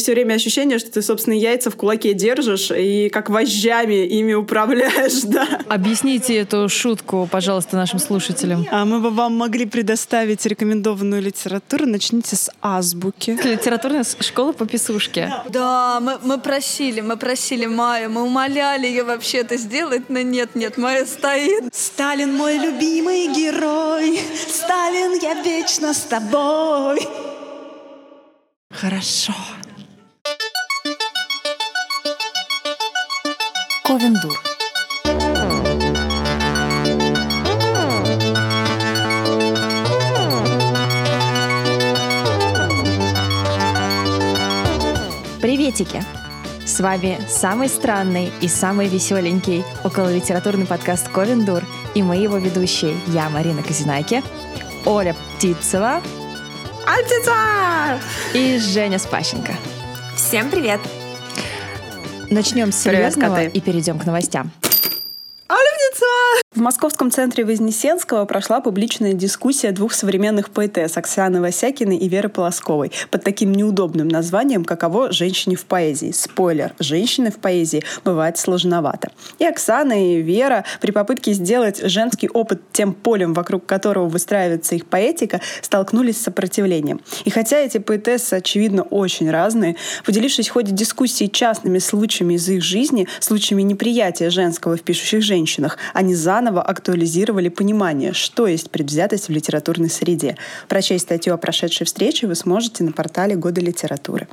Все время ощущение, что ты собственные яйца в кулаке держишь и как вожжами ими управляешь, да. Объясните эту шутку, пожалуйста, нашим слушателям. А мы бы вам могли предоставить рекомендованную литературу. Начните с азбуки. Литературная школа по писушке. Да, мы, мы просили, мы просили Майю, мы умоляли ее вообще это сделать, но нет, нет, Майя стоит. Сталин мой любимый герой, Сталин, я вечно с тобой. Хорошо. Ковендур. Приветики! С вами самый странный и самый веселенький окололитературный подкаст «Ковендур» и мы его ведущие. Я Марина Казинаки, Оля Птицева Альтица! и Женя Спащенко. Всем привет! Начнем с Привет, серьезного коты. и перейдем к новостям. В Московском центре Вознесенского прошла публичная дискуссия двух современных поэтесс Оксаны Васякиной и Веры Полосковой под таким неудобным названием «Каково женщине в поэзии?». Спойлер, женщины в поэзии бывает сложновато. И Оксана, и Вера при попытке сделать женский опыт тем полем, вокруг которого выстраивается их поэтика, столкнулись с сопротивлением. И хотя эти поэтессы, очевидно, очень разные, поделившись в ходе дискуссии частными случаями из их жизни, случаями неприятия женского в пишущих женщинах, они заново актуализировали понимание, что есть предвзятость в литературной среде. Прочесть статью о прошедшей встрече вы сможете на портале «Годы литературы».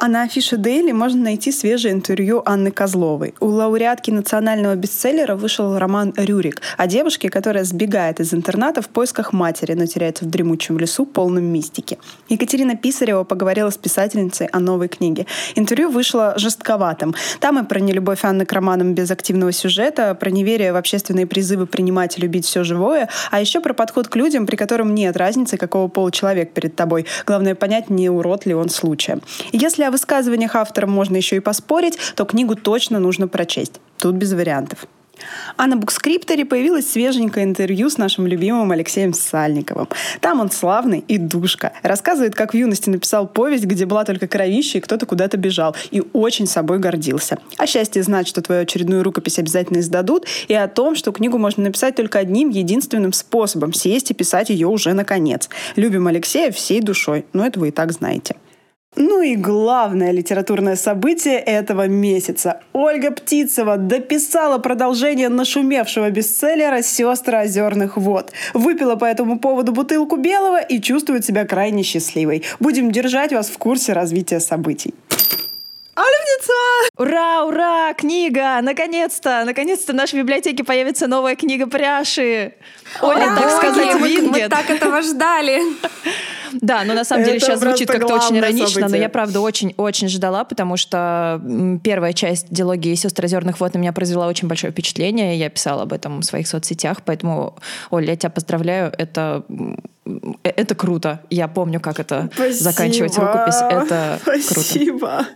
А на афише Daily можно найти свежее интервью Анны Козловой. У лауреатки национального бестселлера вышел роман «Рюрик» о девушке, которая сбегает из интерната в поисках матери, но теряется в дремучем лесу, полном мистики. Екатерина Писарева поговорила с писательницей о новой книге. Интервью вышло жестковатым. Там и про нелюбовь Анны к романам без активного сюжета, про неверие в общественные призывы принимать и любить все живое, а еще про подход к людям, при котором нет разницы, какого пола человек перед тобой. Главное понять, не урод ли он случаем. И Если о высказываниях автора можно еще и поспорить, то книгу точно нужно прочесть. Тут без вариантов. А на букскрипторе появилось свеженькое интервью с нашим любимым Алексеем Сальниковым. Там он славный и душка. Рассказывает, как в юности написал повесть, где была только кровища, и кто-то куда-то бежал. И очень собой гордился. О счастье знать, что твою очередную рукопись обязательно издадут, и о том, что книгу можно написать только одним единственным способом — сесть и писать ее уже наконец. Любим Алексея всей душой, но это вы и так знаете. Ну и главное литературное событие этого месяца. Ольга Птицева дописала продолжение нашумевшего бестселлера «Сестры озерных вод». Выпила по этому поводу бутылку белого и чувствует себя крайне счастливой. Будем держать вас в курсе развития событий. Альвница! Ура, ура, книга! Наконец-то! Наконец-то в нашей библиотеке появится новая книга пряши. Оля, Ура, так сказать, мы, мы так этого ждали. Да, но на самом деле сейчас звучит как-то очень иронично, но я правда очень-очень ждала, потому что первая часть дилогии «Сестры озерных вод» на меня произвела очень большое впечатление. Я писала об этом в своих соцсетях, поэтому, Оля, я тебя поздравляю, это, это круто. Я помню, как это заканчивать Спасибо. рукопись. Это круто. Спасибо.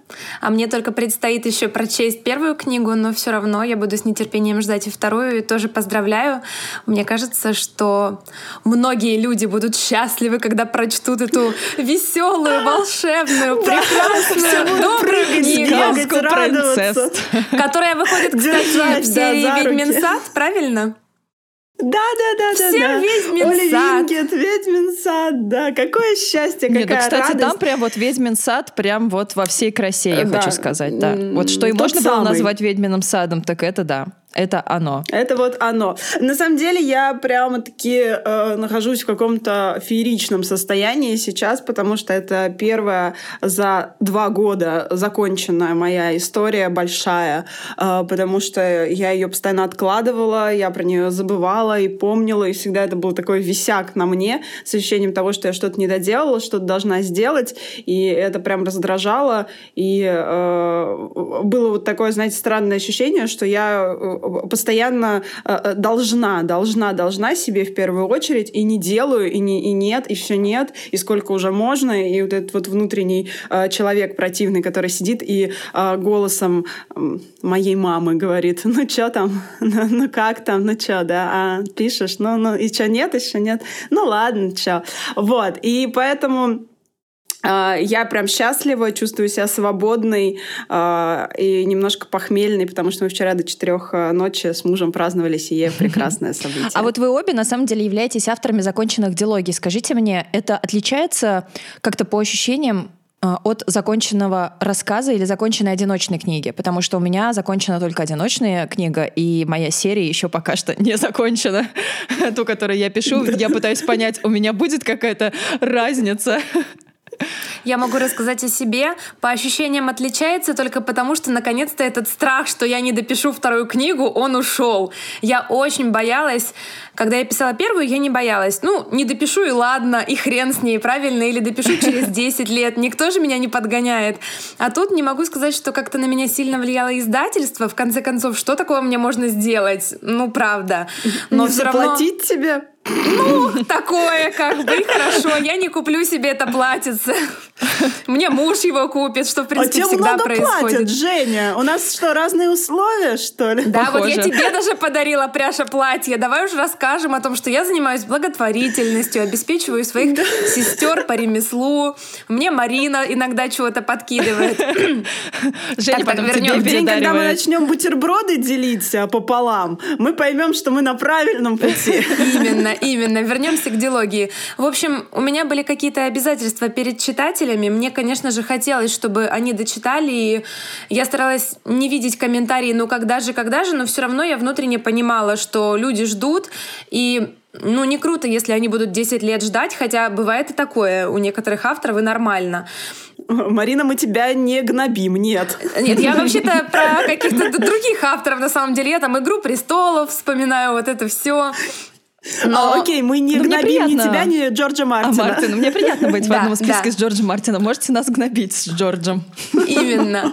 А мне только предстоит еще прочесть первую книгу, но все равно я буду с нетерпением ждать и вторую, и тоже поздравляю. Мне кажется, что многие люди будут счастливы, когда прочтут эту веселую, волшебную, прекрасную, добрую книгу, которая выходит, кстати, в серии. «Ведьмин сад», правильно? Да, да, да, да. Всем да. ведьмин Оля сад. Вингет, ведьмин сад, да. Какое счастье, Нет, ну, какая кстати, радость. там прям вот ведьмин сад, прям вот во всей красе, я Да. хочу сказать, да. Вот что и тот можно было самый. назвать ведьминым садом, так это да. Это оно. Это вот оно. На самом деле я прямо-таки э, нахожусь в каком-то фееричном состоянии сейчас, потому что это первая за два года законченная моя история большая, э, потому что я ее постоянно откладывала, я про нее забывала и помнила, и всегда это был такой висяк на мне с ощущением того, что я что-то не доделала, что-то должна сделать, и это прям раздражало, и э, было вот такое, знаете, странное ощущение, что я э, постоянно э, должна, должна, должна себе в первую очередь, и не делаю, и, не, и нет, и все нет, и сколько уже можно, и вот этот вот внутренний э, человек противный, который сидит и э, голосом моей мамы говорит, ну что там, ну, ну как там, ну что, да, а, пишешь, ну, ну и что, нет, еще нет, ну ладно, что. Вот, и поэтому я прям счастлива, чувствую себя свободной а, и немножко похмельной, потому что мы вчера до четырех а, ночи с мужем праздновали сие прекрасное событие. А вот вы обе на самом деле являетесь авторами законченных дилогий. Скажите мне, это отличается как-то по ощущениям от законченного рассказа или законченной одиночной книги, потому что у меня закончена только одиночная книга, и моя серия еще пока что не закончена. Ту, которую я пишу, я пытаюсь понять, у меня будет какая-то разница. Я могу рассказать о себе. По ощущениям отличается только потому, что наконец-то этот страх, что я не допишу вторую книгу, он ушел. Я очень боялась. Когда я писала первую, я не боялась. Ну, не допишу и ладно, и хрен с ней, правильно? Или допишу через 10 лет. Никто же меня не подгоняет. А тут не могу сказать, что как-то на меня сильно влияло издательство. В конце концов, что такое мне можно сделать? Ну, правда. Но не все заплатить равно... тебе? Ну, такое как бы, хорошо, я не куплю себе это платьице. Мне муж его купит, что, в принципе, а всегда много происходит. платят, Женя. У нас что, разные условия, что ли? Да, Похоже. вот я тебе даже подарила пряша платье. Давай уже расскажем о том, что я занимаюсь благотворительностью, обеспечиваю своих да. сестер по ремеслу. Мне Марина иногда чего-то подкидывает. Женя, так, потом тебе В день, когда мы начнем бутерброды делить пополам, мы поймем, что мы на правильном пути. Именно, именно. Вернемся к диалогии. В общем, у меня были какие-то обязательства перед читателями. Мне, конечно же, хотелось, чтобы они дочитали, и я старалась не видеть комментарии, ну когда же, когда же, но все равно я внутренне понимала, что люди ждут, и ну, не круто, если они будут 10 лет ждать, хотя бывает и такое у некоторых авторов, и нормально. Марина, мы тебя не гнобим, нет. Нет, я вообще-то про каких-то других авторов, на самом деле. Я там «Игру престолов» вспоминаю, вот это все. Но... А, окей, мы не гнобим приятно... ни тебя, ни Джорджа Мартина. А, Мартин, мне приятно быть в одном списке с Джорджем Мартином. Можете нас гнобить с Джорджем. Именно.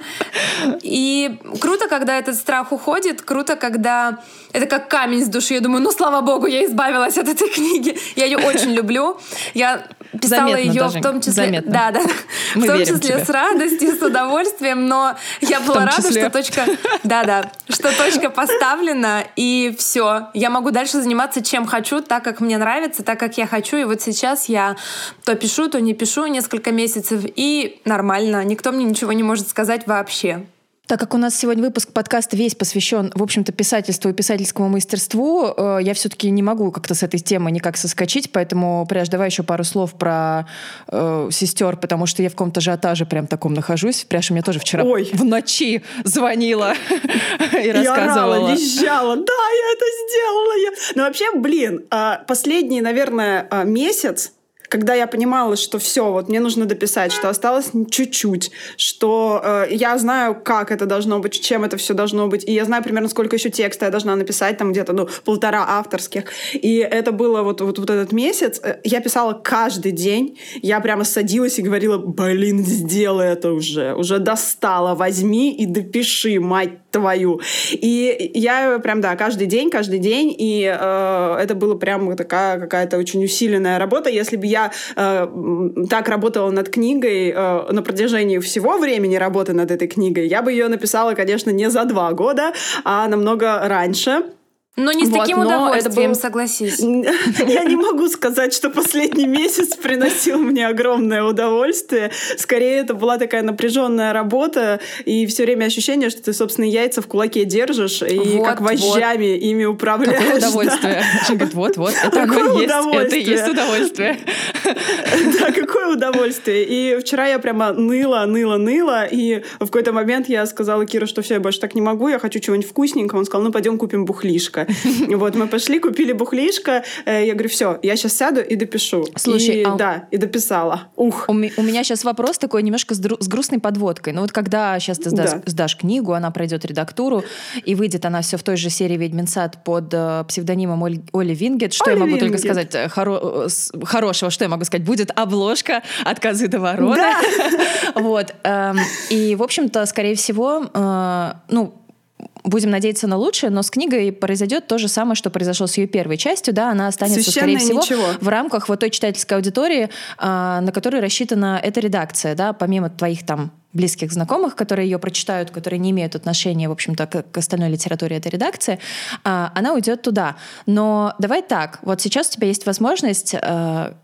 И круто, когда этот страх уходит, круто, когда это как камень с души. Я думаю, ну слава богу, я избавилась от этой книги. Я ее очень люблю. Я писала Заметно ее даже. в том числе, Заметно. да, да, Мы в том числе с радостью, с удовольствием, но я была рада, числе. что точка, да, да, что точка поставлена и все, я могу дальше заниматься чем хочу, так как мне нравится, так как я хочу, и вот сейчас я то пишу, то не пишу несколько месяцев и нормально, никто мне ничего не может сказать вообще. Так как у нас сегодня выпуск подкаста весь посвящен, в общем-то, писательству и писательскому мастерству, э, я все-таки не могу как-то с этой темы никак соскочить, поэтому, Пряж, давай еще пару слов про э, сестер, потому что я в каком-то ажиотаже прям таком нахожусь. Пряж мне тоже вчера Ой. в ночи звонила и рассказывала. Я орала, визжала. Да, я это сделала. Ну, вообще, блин, а, последний, наверное, а, месяц когда я понимала, что все, вот мне нужно дописать, что осталось чуть-чуть, что э, я знаю, как это должно быть, чем это все должно быть, и я знаю примерно, сколько еще текста я должна написать, там где-то, ну, полтора авторских. И это было вот, вот, вот этот месяц. Э, я писала каждый день, я прямо садилась и говорила, блин, сделай это уже, уже достала, возьми и допиши, мать твою. И я прям, да, каждый день, каждый день, и э, это было прям такая какая-то очень усиленная работа. Если бы я э, так работала над книгой э, на протяжении всего времени работы над этой книгой, я бы ее написала, конечно, не за два года, а намного раньше. Но не с вот, таким удовольствием, был... согласись. Я не могу сказать, что последний месяц приносил мне огромное удовольствие. Скорее, это была такая напряженная работа, и все время ощущение, что ты, собственно, яйца в кулаке держишь, и вот, как вожжами вот. ими управляешь. Какое удовольствие. Да. говорит, вот-вот, это какое оно есть, это и есть удовольствие. Да, какое удовольствие. И вчера я прямо ныла, ныла, ныла, и в какой-то момент я сказала Киру, что все, я больше так не могу, я хочу чего-нибудь вкусненького. Он сказал, ну, пойдем купим бухлишко. Вот, мы пошли, купили бухлишко. Э, я говорю, все, я сейчас сяду и допишу. Слушай, и, а... да, и дописала. Ух. У, у меня сейчас вопрос такой немножко с, с грустной подводкой. Ну вот когда сейчас ты сдашь, да. сдашь книгу, она пройдет редактуру, и выйдет она все в той же серии «Ведьмин сад» под э, псевдонимом Оль, Оли Вингет. Что Оли я могу Вингет. только сказать э, хоро хорошего? Что я могу сказать? Будет обложка от козы до ворона. Да. вот. Эм, и, в общем-то, скорее всего, ну, будем надеяться на лучшее, но с книгой произойдет то же самое, что произошло с ее первой частью, да, она останется, Священное скорее всего, ничего. в рамках вот той читательской аудитории, а, на которую рассчитана эта редакция, да, помимо твоих там близких знакомых, которые ее прочитают, которые не имеют отношения, в общем-то, к, остальной литературе этой редакции, а, она уйдет туда. Но давай так, вот сейчас у тебя есть возможность а,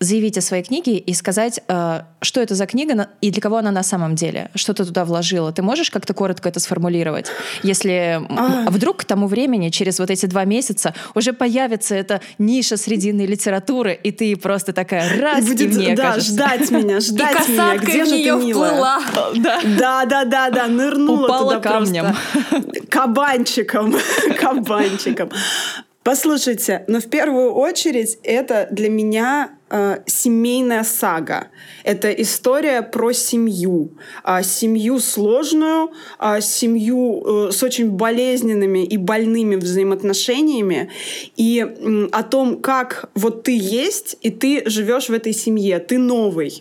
заявить о своей книге и сказать, э, что это за книга и для кого она на самом деле, что ты туда вложила. Ты можешь как-то коротко это сформулировать? Если а. вдруг к тому времени, через вот эти два месяца, уже появится эта ниша срединной литературы, и ты просто такая раз и, будет, и мне да, кажется. ждать меня, ждать меня. Где же ты, милая? Да. да, да, да, да, нырнула Упала туда камнем. просто кабанчиком, кабанчиком. Послушайте, но в первую очередь это для меня э, семейная сага. Это история про семью. Э, семью сложную, э, семью э, с очень болезненными и больными взаимоотношениями. И о том, как вот ты есть, и ты живешь в этой семье, ты новый.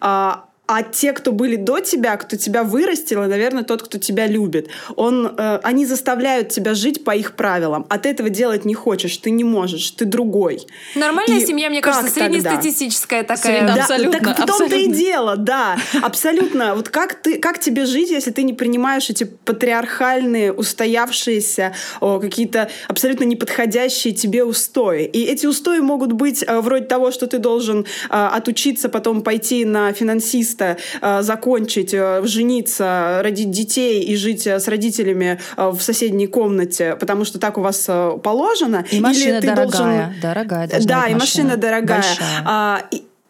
Э, а те, кто были до тебя, кто тебя вырастил, и, наверное, тот, кто тебя любит, он, э, они заставляют тебя жить по их правилам. А ты этого делать не хочешь, ты не можешь, ты другой. Нормальная и семья, мне кажется, среднестатистическая такая. Да, абсолютно, так в том-то и дело, да, абсолютно. Вот как, ты, как тебе жить, если ты не принимаешь эти патриархальные, устоявшиеся, какие-то абсолютно неподходящие тебе устои? И эти устои могут быть э, вроде того, что ты должен э, отучиться, потом пойти на финансист чисто э, закончить, э, жениться, родить детей и жить э, с родителями в соседней комнате, потому что так у вас положено. И машина или ты дорогая, должен... дорогая Да, и машина дорогая. Большая. А,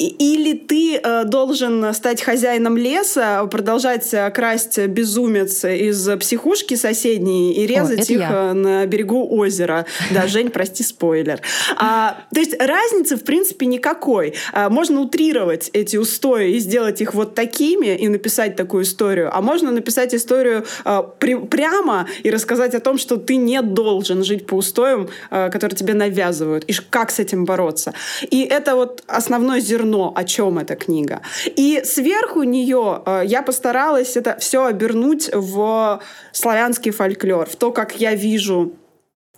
или ты э, должен стать хозяином леса, продолжать э, красть безумец из психушки соседней и резать О, их я. Э, на берегу озера. Да, Жень, прости, спойлер. А, то есть разницы, в принципе, никакой. А, можно утрировать эти устои и сделать их вот такими и написать такую историю. А можно написать историю а, при, прямо и рассказать о том, что ты не должен жить по устоям, а, которые тебе навязывают, и как с этим бороться. И это вот основной зерно зерно, о чем эта книга. И сверху нее э, я постаралась это все обернуть в славянский фольклор, в то, как я вижу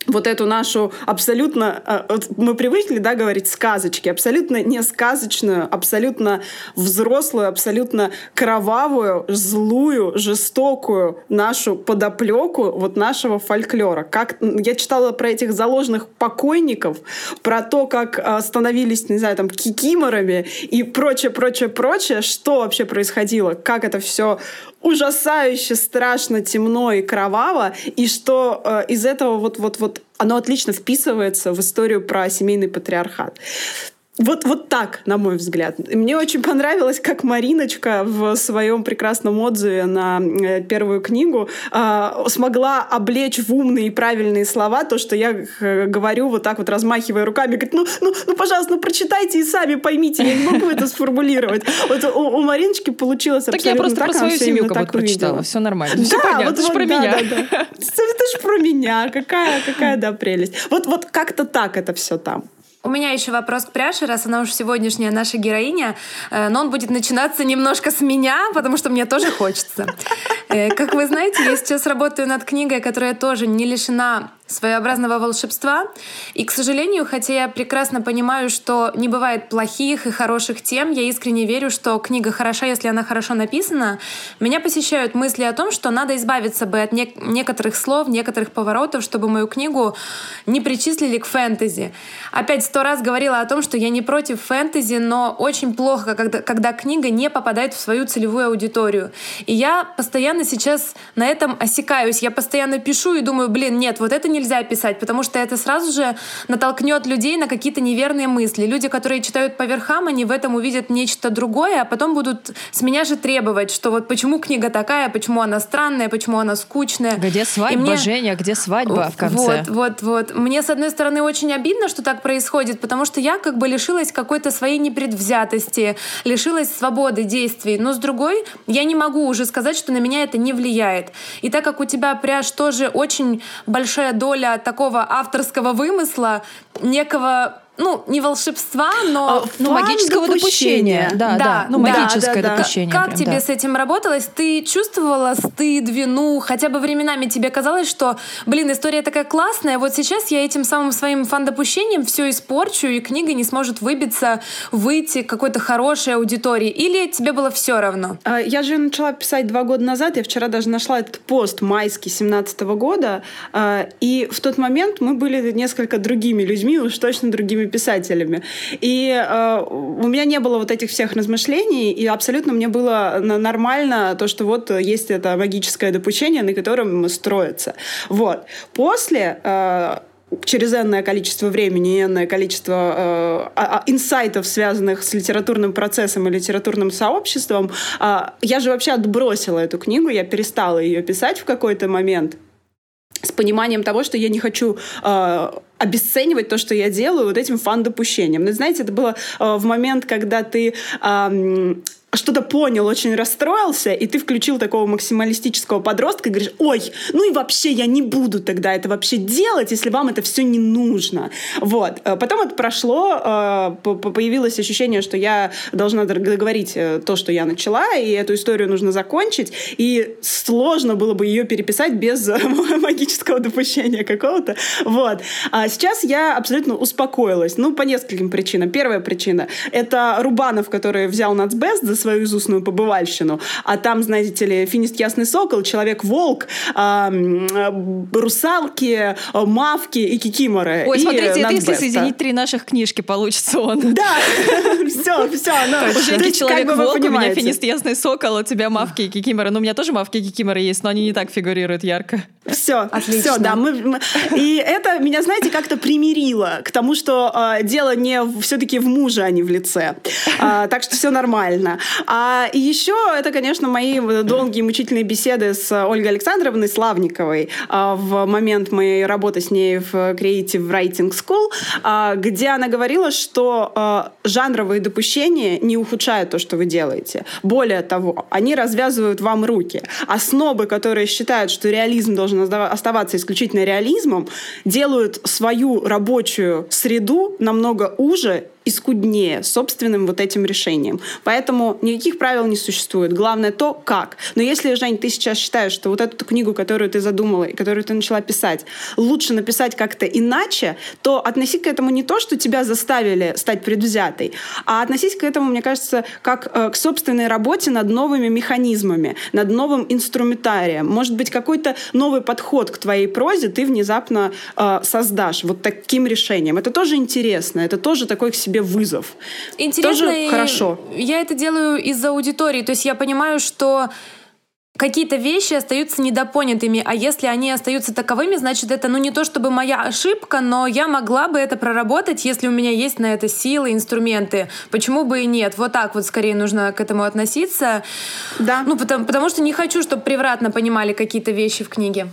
вот эту нашу абсолютно, э, мы привыкли, да, говорить сказочки, абсолютно не сказочную, абсолютно взрослую, абсолютно кровавую, злую, жестокую нашу подоплеку вот нашего фольклора. Как я читала про этих заложенных покойников, про то, как э, становились, не знаю, там, кикиморами и прочее, прочее, прочее, что вообще происходило, как это все ужасающе страшно, темно и кроваво, и что э, из этого вот вот вот оно отлично вписывается в историю про семейный патриархат. Вот, вот так, на мой взгляд. Мне очень понравилось, как Мариночка в своем прекрасном отзыве на э, первую книгу э, смогла облечь в умные и правильные слова то, что я э, говорю вот так вот, размахивая руками. Говорит, ну, ну, ну, пожалуйста, ну, прочитайте и сами поймите, я не могу это сформулировать. Вот у, у Мариночки получилось так абсолютно так. я просто про свою семью как прочитала. Все нормально. Все понятно. Это же про меня. Это же про меня. Какая, какая, да, прелесть. Вот, вот как-то так это все там. У меня еще вопрос к Пряше, раз она уж сегодняшняя наша героиня, э, но он будет начинаться немножко с меня, потому что мне тоже хочется. Э, как вы знаете, я сейчас работаю над книгой, которая тоже не лишена своеобразного волшебства. И, к сожалению, хотя я прекрасно понимаю, что не бывает плохих и хороших тем, я искренне верю, что книга хороша, если она хорошо написана, меня посещают мысли о том, что надо избавиться бы от не- некоторых слов, некоторых поворотов, чтобы мою книгу не причислили к фэнтези. Опять сто раз говорила о том, что я не против фэнтези, но очень плохо, когда, когда книга не попадает в свою целевую аудиторию. И я постоянно сейчас на этом осекаюсь. Я постоянно пишу и думаю, блин, нет, вот это нельзя писать, потому что это сразу же натолкнет людей на какие-то неверные мысли. Люди, которые читают по верхам, они в этом увидят нечто другое, а потом будут с меня же требовать, что вот почему книга такая, почему она странная, почему она скучная. Где свадьба, мне... Женя, где свадьба в конце? Вот, вот, вот. Мне, с одной стороны, очень обидно, что так происходит, потому что я как бы лишилась какой-то своей непредвзятости, лишилась свободы действий. Но с другой, я не могу уже сказать, что на меня это не влияет. И так как у тебя пряж тоже очень большая доля доля такого авторского вымысла, некого ну, не волшебства, но а, ну, магического допущения. Да, да, да, ну, магическое да, да, допущение. Как прям, тебе да. с этим работалось? Ты чувствовала стыд, вину? Хотя бы временами тебе казалось, что, блин, история такая классная, вот сейчас я этим самым своим фан-допущением все испорчу, и книга не сможет выбиться, выйти к какой-то хорошей аудитории. Или тебе было все равно? А, я же начала писать два года назад, я вчера даже нашла этот пост майский 17 года, а, и в тот момент мы были несколько другими людьми, уж точно другими другими писателями. И э, у меня не было вот этих всех размышлений, и абсолютно мне было нормально то, что вот есть это магическое допущение, на котором строится. Вот. После э, через энное количество времени и энное количество э, а, а, инсайтов, связанных с литературным процессом и литературным сообществом, э, я же вообще отбросила эту книгу, я перестала ее писать в какой-то момент с пониманием того, что я не хочу э, обесценивать то, что я делаю, вот этим фан-допущением. Но, знаете, это было э, в момент, когда ты э, что-то понял, очень расстроился, и ты включил такого максималистического подростка и говоришь, ой, ну и вообще я не буду тогда это вообще делать, если вам это все не нужно. Вот. Э, потом это прошло, э, появилось ощущение, что я должна договорить э, то, что я начала, и эту историю нужно закончить, и сложно было бы ее переписать без магического допущения какого-то. Вот. А сейчас я абсолютно успокоилась. Ну, по нескольким причинам. Первая причина — это Рубанов, который взял нацбест за свою изустную побывальщину. А там, знаете ли, финист Ясный Сокол, Человек-волк, э, русалки, мавки и кикиморы. Ой, и смотрите, это если соединить три наших книжки, получится он. Да, все, все. У Женьки Человек-волк, у меня финист Ясный Сокол, у тебя мавки и кикиморы. Ну, у меня тоже мавки и кикиморы есть, но они не так фигурируют ярко. Все, отлично. Все, да. Мы, мы, и это меня, знаете, как-то примирило к тому, что э, дело не все-таки в муже, а не в лице. Э, так что все нормально. А еще это, конечно, мои долгие мучительные беседы с Ольгой Александровной Славниковой э, в момент моей работы с ней в Creative Writing School, э, где она говорила, что э, жанровые допущения не ухудшают то, что вы делаете. Более того, они развязывают вам руки. А снобы, которые считают, что реализм должен оставаться исключительно реализмом, делают свою рабочую среду намного уже и скуднее собственным вот этим решением. Поэтому никаких правил не существует. Главное то, как. Но если, Жень, ты сейчас считаешь, что вот эту книгу, которую ты задумала и которую ты начала писать, лучше написать как-то иначе, то относи к этому не то, что тебя заставили стать предвзятой, а относись к этому, мне кажется, как э, к собственной работе над новыми механизмами, над новым инструментарием. Может быть, какой-то новый подход к твоей прозе ты внезапно э, создашь вот таким решением. Это тоже интересно, это тоже такой к себе себе вызов. Интересно, Тоже хорошо. Я это делаю из-за аудитории. То есть я понимаю, что какие-то вещи остаются недопонятыми, а если они остаются таковыми, значит, это ну не то чтобы моя ошибка, но я могла бы это проработать, если у меня есть на это силы, инструменты. Почему бы и нет? Вот так вот скорее нужно к этому относиться. Да. Ну, потому, потому что не хочу, чтобы превратно понимали какие-то вещи в книге.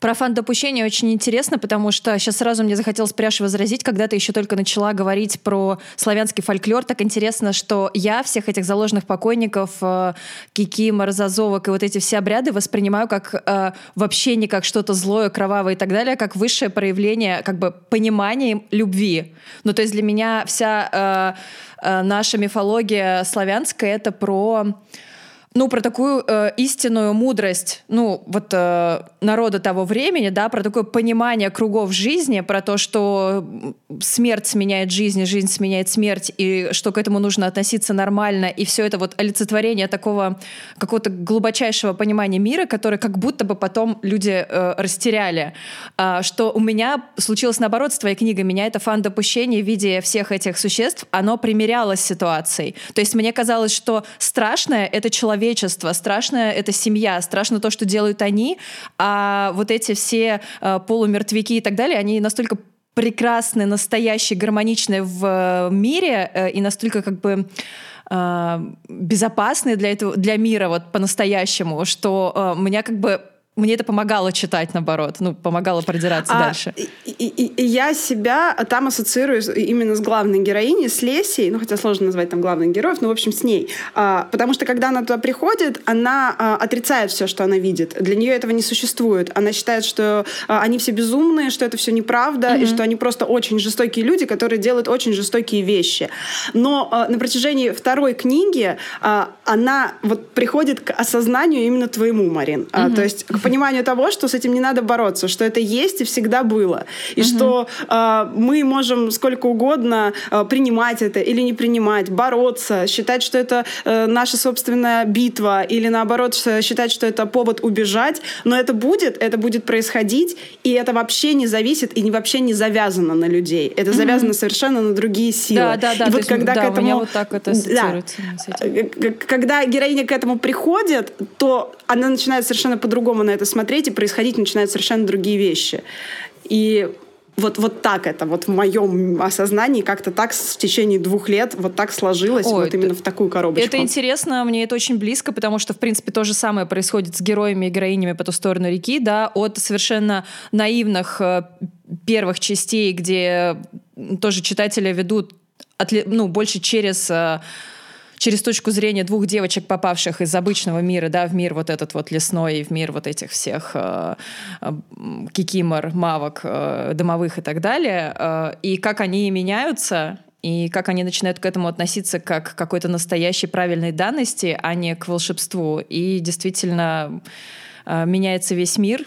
Про фан-допущение очень интересно, потому что сейчас сразу мне захотелось пряжи возразить, когда ты еще только начала говорить про славянский фольклор. Так интересно, что я всех этих заложенных покойников, э, кикимор, зазовок и вот эти все обряды воспринимаю как э, вообще не как что-то злое, кровавое и так далее, а как высшее проявление как бы понимания любви. Ну то есть для меня вся э, э, наша мифология славянская — это про ну, про такую э, истинную мудрость, ну, вот э, народа того времени, да, про такое понимание кругов жизни, про то, что смерть сменяет жизнь, жизнь сменяет смерть, и что к этому нужно относиться нормально, и все это вот олицетворение такого какого-то глубочайшего понимания мира, которое как будто бы потом люди э, растеряли. А, что у меня случилось наоборот с твоей книгой. Меня это фан допущение в виде всех этих существ, оно примерялось с ситуацией. То есть мне казалось, что страшное — это человек человечество, страшно это семья, страшно то, что делают они, а вот эти все э, полумертвяки и так далее, они настолько прекрасны, настоящие, гармоничные в э, мире э, и настолько как бы э, безопасны для этого, для мира вот по-настоящему, что э, меня как бы мне это помогало читать, наоборот, ну, помогало продираться а, дальше. И, и, и я себя там ассоциирую именно с главной героиней, с Лесей, ну, хотя сложно назвать там главных героев, но, в общем, с ней. А, потому что, когда она туда приходит, она а, отрицает все, что она видит. Для нее этого не существует. Она считает, что а, они все безумные, что это все неправда, mm-hmm. и что они просто очень жестокие люди, которые делают очень жестокие вещи. Но а, на протяжении второй книги а, она вот приходит к осознанию именно твоему, Марин. Mm-hmm. А, то есть пониманию того, что с этим не надо бороться, что это есть и всегда было. И что э, мы можем сколько угодно э, принимать это или не принимать, бороться, считать, что это э, наша собственная битва, или наоборот, считать, что это повод убежать. Но это будет, это будет происходить, и это вообще не зависит и не, вообще не завязано на людей. Это завязано совершенно на другие силы. Да, да, да. И вот когда да, к этому... вот так это ассоциируется этим. Э, Когда героиня к этому приходит, то она начинает совершенно по-другому на это смотреть, и происходить начинают совершенно другие вещи. И вот, вот так это, вот в моем осознании как-то так в течение двух лет вот так сложилось, Ой, вот это- именно в такую коробочку. Это интересно, мне это очень близко, потому что, в принципе, то же самое происходит с героями и героинями по ту сторону реки, да, от совершенно наивных э, первых частей, где тоже читатели ведут ну, больше через э, через точку зрения двух девочек, попавших из обычного мира, да, в мир вот этот вот лесной, в мир вот этих всех э, кикимор, мавок, э, домовых и так далее, э, и как они меняются, и как они начинают к этому относиться как к какой-то настоящей правильной данности, а не к волшебству. И действительно э, меняется весь мир,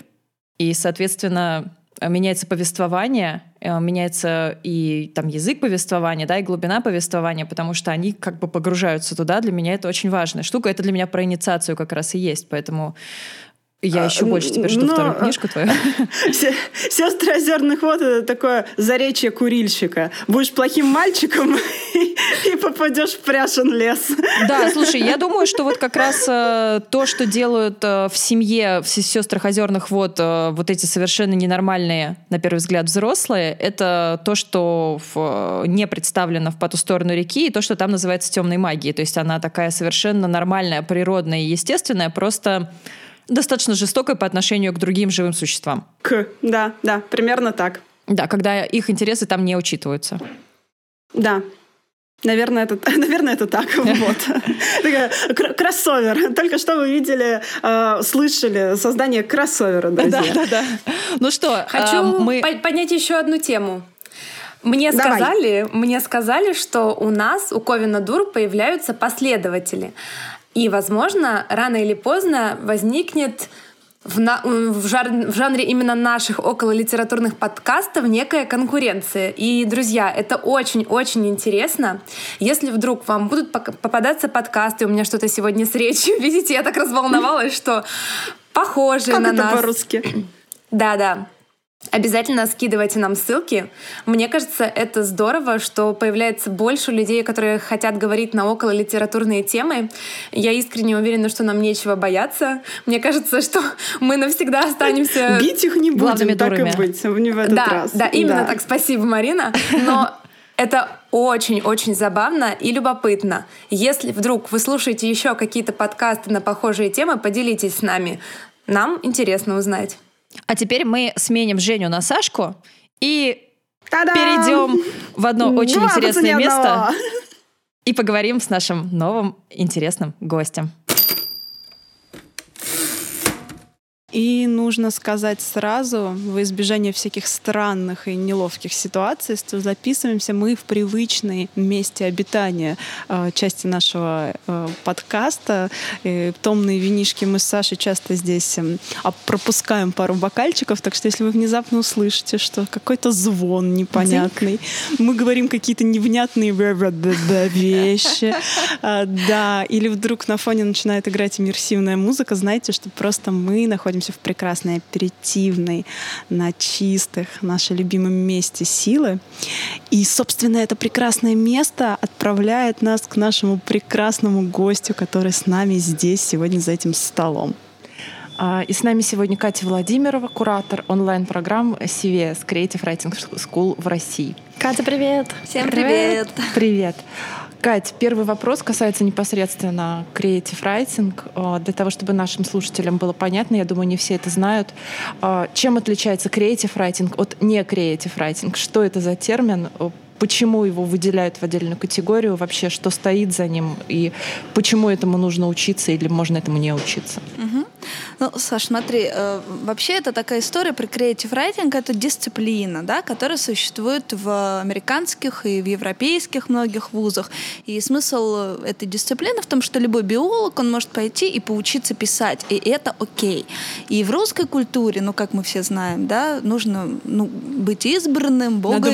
и, соответственно, меняется повествование, э, меняется и там язык повествования, да, и глубина повествования, потому что они как бы погружаются туда. Для меня это очень важная штука. Это для меня про инициацию как раз и есть. Поэтому я А, еще больше теперь жду но, вторую а, книжку твою. Се- Сестры озерных вод это такое заречье курильщика. Будешь плохим мальчиком и, попадешь в пряшен лес. Да, слушай, я думаю, что вот как раз э, то, что делают э, в семье в сестрах озерных вод э, вот эти совершенно ненормальные, на первый взгляд, взрослые, это то, что не представлено в по ту сторону реки, и то, что там называется темной магией. То есть она такая совершенно нормальная, природная и естественная, просто достаточно жестокая по отношению к другим живым существам. К, да, да, примерно так. Да, когда их интересы там не учитываются. Да. Наверное, это, наверное, это так. Вот. Кроссовер. Только что вы видели, э, слышали создание кроссовера, друзья. да, да. Ну что, Хочу э, мы... по- поднять еще одну тему. Мне Давай. сказали, мне сказали, что у нас, у Ковина Дур, появляются последователи. И, возможно, рано или поздно возникнет в, на- в жар- в жанре именно наших около литературных подкастов некая конкуренция. И, друзья, это очень-очень интересно. Если вдруг вам будут попадаться подкасты, у меня что-то сегодня с речью, видите, я так разволновалась, что похожие Как на это нас. по-русски? Да, да. Обязательно скидывайте нам ссылки. Мне кажется, это здорово, что появляется больше людей, которые хотят говорить на около литературные темы. Я искренне уверена, что нам нечего бояться. Мне кажется, что мы навсегда останемся... Бить их не главными будем, так и быть, не в этот да, раз. да, именно так. Спасибо, Марина. Но это очень-очень забавно и любопытно. Если вдруг вы слушаете еще какие-то подкасты на похожие темы, поделитесь с нами. Нам интересно узнать. А теперь мы сменим Женю на Сашку и Та-дам! перейдем в одно очень Два интересное место и поговорим с нашим новым интересным гостем. И нужно сказать сразу, во избежание всяких странных и неловких ситуаций, что записываемся мы в привычной месте обитания э, части нашего э, подкаста. И томные винишки мы с Сашей часто здесь а, пропускаем пару бокальчиков, так что если вы внезапно услышите, что какой-то звон непонятный, мы говорим какие-то невнятные вещи, а, да, или вдруг на фоне начинает играть иммерсивная музыка, знаете, что просто мы находимся в прекрасной аперитивной, на чистых, нашем любимом месте силы. И, собственно, это прекрасное место отправляет нас к нашему прекрасному гостю, который с нами здесь сегодня за этим столом. А, И с нами сегодня Катя Владимирова, куратор онлайн-программ CVS Creative Writing School в России. Катя, привет! Всем привет! Привет. Кать, первый вопрос касается непосредственно Creative Writing. А, Для того, чтобы нашим слушателям было понятно, я думаю, не все это знают. А, Чем отличается Creative Writing от не Creative Writing? Что это за термин? Почему его выделяют в отдельную категорию, вообще что стоит за ним и почему этому нужно учиться или можно этому не учиться. Угу. Ну, Саш, смотри, э, вообще это такая история про creative writing, это дисциплина, да, которая существует в американских и в европейских многих вузах. И смысл этой дисциплины в том, что любой биолог, он может пойти и поучиться писать, и это окей. И в русской культуре, ну, как мы все знаем, да, нужно ну, быть избранным, Бога Надо.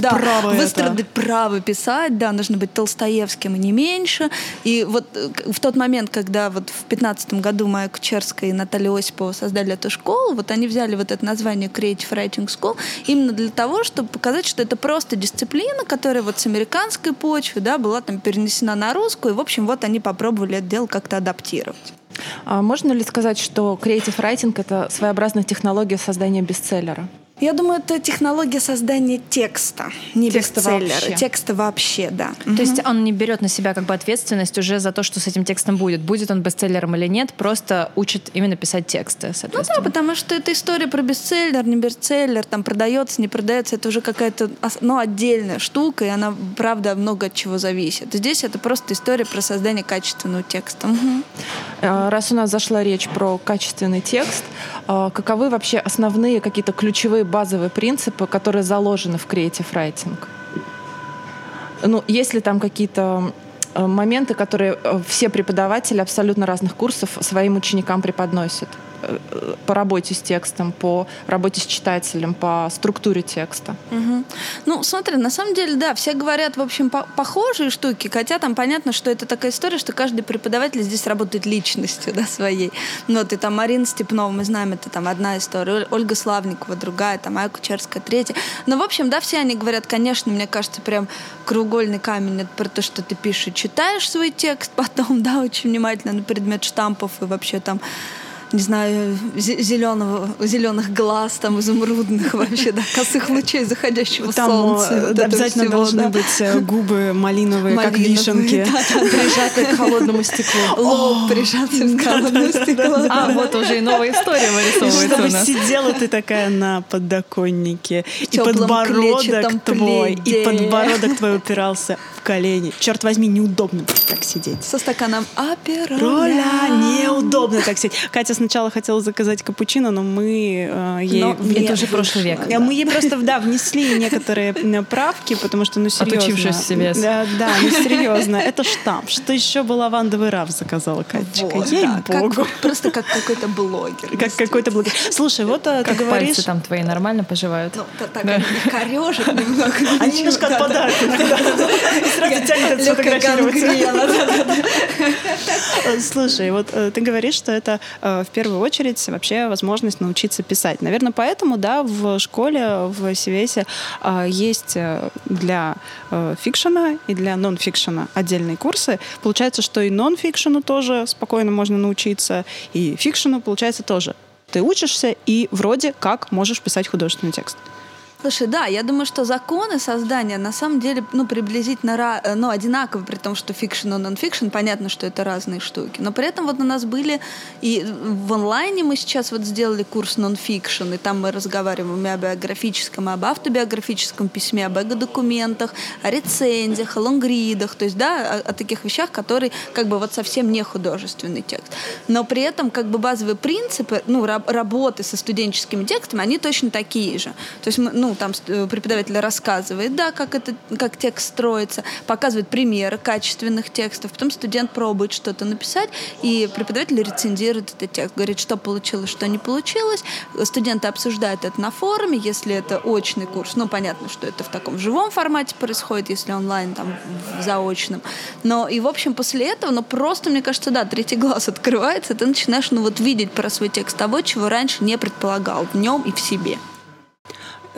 Да, право выстрадать это. право писать, да, нужно быть Толстоевским и не меньше. И вот э, в тот момент, когда вот в 15 году Майя Кучерская и Наталья Осипова создали эту школу, вот они взяли вот это название Creative Writing School именно для того, чтобы показать, что это просто дисциплина, которая вот с американской почвы, да, была там перенесена на русскую, и, в общем, вот они попробовали это дело как-то адаптировать. А можно ли сказать, что Creative Writing — это своеобразная технология создания бестселлера? Я думаю, это технология создания текста, не Текста бестселлера. вообще. Текста вообще, да. То есть он не берет на себя как бы ответственность уже за то, что с этим текстом будет. Будет он бестселлером или нет, просто учит именно писать тексты, Ну да, потому что это история про бестселлер, не бестселлер, там продается, не продается, это уже какая-то ну, отдельная штука, и она, правда, много от чего зависит. Здесь это просто история про создание качественного текста. А, Раз у нас зашла речь про качественный текст, а, каковы вообще основные какие-то ключевые базовые принципы, которые заложены в Creative Writing? Ну, есть ли там какие-то э, моменты, которые э, все преподаватели абсолютно разных курсов своим ученикам преподносят? Э, По работе с текстом, по работе с читателем, по структуре текста. Мгм. Ну, смотри, на самом деле, да, все говорят, в общем, по- похожие штуки, хотя там понятно, что это такая история, что каждый преподаватель здесь работает личностью, да, своей. Ну, и там Марина Степнова, мы знаем, это там одна история, Оль- Ольга Славникова другая, там Майя Кучерская третья. Но, в общем, да, все они говорят, конечно, мне кажется, прям кругольный камень это про то, что ты пишешь читаешь свой текст потом, да, очень внимательно на предмет штампов и вообще там не знаю, зеленого, зеленых глаз, там, изумрудных вообще, да, косых лучей заходящего Там солнца. э, вот да, этого обязательно всего, должны да. быть э, губы малиновые, как Малиновые, вишенки. Прижатые к холодному стеклу. Лоб прижаться в холодное стекло. А, вот уже и новая история вырисовывается у чтобы нас. сидела ты такая на подоконнике, и подбородок твой, и подбородок твой упирался в колени. Черт возьми, неудобно так сидеть. Со стаканом апероля. Роля, неудобно так сидеть. Катя сначала хотела заказать капучино, но мы э, ей... Но вне- Это уже прошлый век. Э, Мы ей просто, да, внесли некоторые правки, потому что, ну, серьезно. Отучившись в CBS. Да, да, ну, серьезно. Это штамп. Что еще бы лавандовый раф заказала Катечка? Вот, да, Ей-богу. как- Просто как какой-то блогер. Как какой-то блогер. Слушай, вот э, ты Как говоришь... пальцы там твои нормально поживают? Ну, та- так Да. они корежат немного. Они немножко отпадают иногда. И сразу тянет Легкая сфотографироваться. Э, Слушай, вот э, ты говоришь, что это э, в первую очередь вообще возможность научиться писать. Наверное, поэтому, да, в школе, в э, есть для фикшена и для нон-фикшена отдельные курсы. Получается, что и нон-фикшену тоже спокойно можно научиться, и фикшену, получается, тоже. Ты учишься и вроде как можешь писать художественный текст. Слушай, да, я думаю, что законы создания на самом деле ну, приблизительно э, ну, одинаковы, при том, что фикшн и нон-фикшн, понятно, что это разные штуки. Но при этом вот у нас были и в онлайне мы сейчас вот сделали курс нон-фикшн, и там мы разговариваем и о биографическом, и об автобиографическом письме, об эго-документах, о рецензиях, о лонгридах, то есть, да, о, о таких вещах, которые как бы вот совсем не художественный текст. Но при этом как бы базовые принципы, ну, раб- работы со студенческими текстами, они точно такие же. То есть, мы, ну, там э, преподаватель рассказывает, да, как это, как текст строится, показывает примеры качественных текстов, потом студент пробует что-то написать, и преподаватель рецензирует этот текст, говорит, что получилось, что не получилось. Студенты обсуждают это на форуме, если это очный курс, ну, понятно, что это в таком живом формате происходит, если онлайн, там, в заочном. Но и, в общем, после этого, ну, просто, мне кажется, да, третий глаз открывается, ты начинаешь, ну, вот видеть про свой текст того, чего раньше не предполагал в нем и в себе.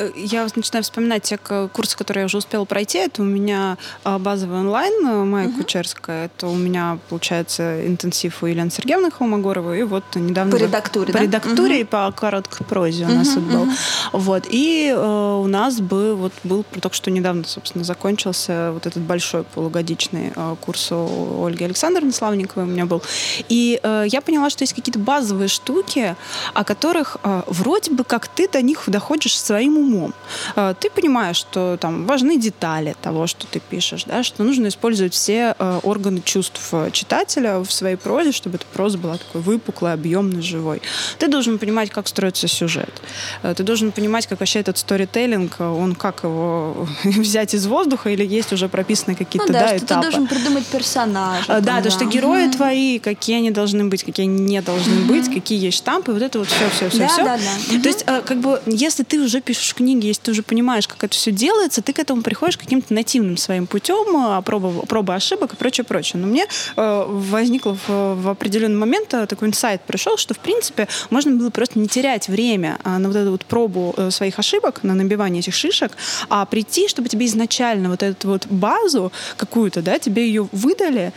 Э, Я начинаю вспоминать те к- курсы, которые я уже успела пройти. Это у меня а, базовый онлайн э, Майя Кучерская. Это у меня, получается, интенсив у Елены Сергеевны Холмогоровой. И вот недавно... По редактуре, По да? редактуре Мгм. и по короткой прозе у нас вот был. Вот. И э, у нас был, вот, был только что недавно, собственно, закончился вот этот большой полугодичный э, курс у Ольги Александровны Славниковой у меня был. И э, я поняла, что есть какие-то базовые штуки, о которых э, вроде бы как ты до них доходишь своим умом. Умом. Э, ты понимаешь, что там важны детали того, что ты пишешь, да, что нужно использовать все э, органы чувств читателя в своей прозе, чтобы эта проза была такой выпуклой, объемной, живой. Ты должен понимать, как строится сюжет. Ты должен понимать, как вообще этот сторителлинг, он как его взять из воздуха или есть уже прописаны какие-то ну, да, да, что этапы. ты должен придумать персонажа. Да, то, что герои угу. твои, какие они должны быть, какие они не должны угу. быть, какие есть штампы, вот это вот все, все, все, да, все. Да, да. То есть, как бы, если ты уже пишешь книги, если ты уже понимаешь, как это все делается, ты к этому приходишь каким-то нативным своим путем, проба, проба ошибок и прочее, прочее. Но мне э, возникло в, в определенный момент такой инсайт пришел, что, в принципе, можно было просто не терять время на вот эту вот пробу э, своих ошибок, на набивание этих шишек, а прийти, чтобы тебе изначально вот эту вот базу какую-то, да, тебе ее выдали,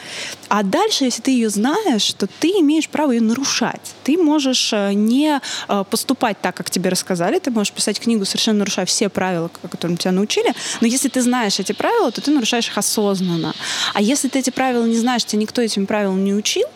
а дальше, если ты ее знаешь, то ты имеешь право ее нарушать. Ты можешь э, не э, поступать так, как тебе рассказали, ты можешь писать книгу, совершенно нарушая все правила, которым тебя научили, но если ты знаешь эти правила, то ты нарушаешь их осознанно. А если ты эти правила не знаешь, тебя никто этим правилам не учил,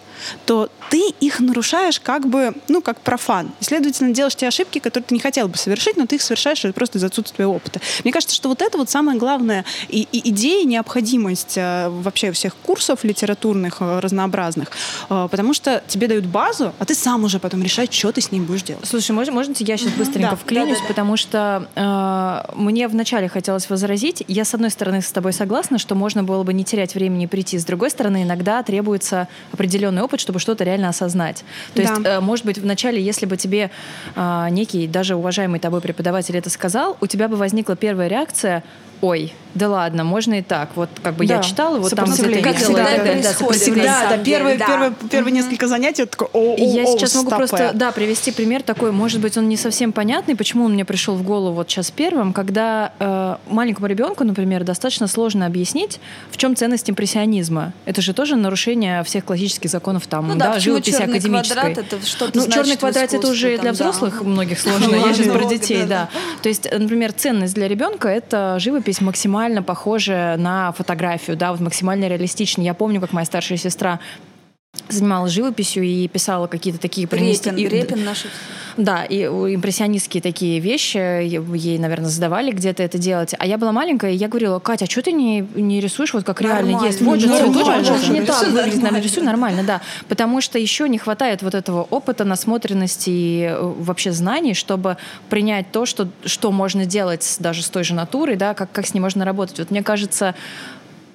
то ты их нарушаешь как бы, ну, как профан. И, следовательно, делаешь те ошибки, которые ты не хотел бы совершить, но ты их совершаешь просто из-за отсутствия опыта. Мне кажется, что вот это вот самая главная и, и идея, необходимость э, вообще всех курсов литературных э, разнообразных, э, потому что тебе дают базу, а ты сам уже потом решаешь, что ты с ним будешь делать. Слушай, можно, можно я сейчас быстренько да, вклинюсь, да, да, да. потому что э, мне вначале хотелось возразить, я с одной стороны с тобой согласна, что можно было бы не терять времени прийти, с другой стороны иногда требуется определенный опыт, чтобы что-то реально осознать. То да. есть, э, может быть, вначале, если бы тебе э, некий, даже уважаемый тобой преподаватель это сказал, у тебя бы возникла первая реакция ой, да ладно, можно и так. Вот как бы да. я читала, вот там где-то видела. Всегда, да, да, да, всегда, да, первые, да. первые, первые несколько занятий это такой, о, о, Я о, сейчас стопэ. могу просто, да, привести пример такой, может быть, он не совсем понятный, почему он мне пришел в голову вот сейчас первым, когда э, маленькому ребенку, например, достаточно сложно объяснить, в чем ценность импрессионизма. Это же тоже нарушение всех классических законов там, ну, да, да живописи академической. Квадрат, это что ну, черный квадрат это уже там, для взрослых да. многих сложно, я сейчас про детей, да. То есть, например, ценность для ребенка это живопись максимально похожая на фотографию, да, вот максимально реалистично. Я помню, как моя старшая сестра занималась живописью и писала какие-то такие. Репин, Репин наши. Да, и импрессионистские такие вещи ей, наверное, задавали где-то это делать. А я была маленькая, и я говорила, Катя, а что ты не, не рисуешь вот как нормально реально есть? Вот же цветочек, не так выглядит, рисуй нормально, да. Потому что еще не хватает вот этого опыта, насмотренности и э, вообще знаний, чтобы принять то, что, что можно делать даже с той же натурой, да, как, как с ней можно работать. Вот мне кажется,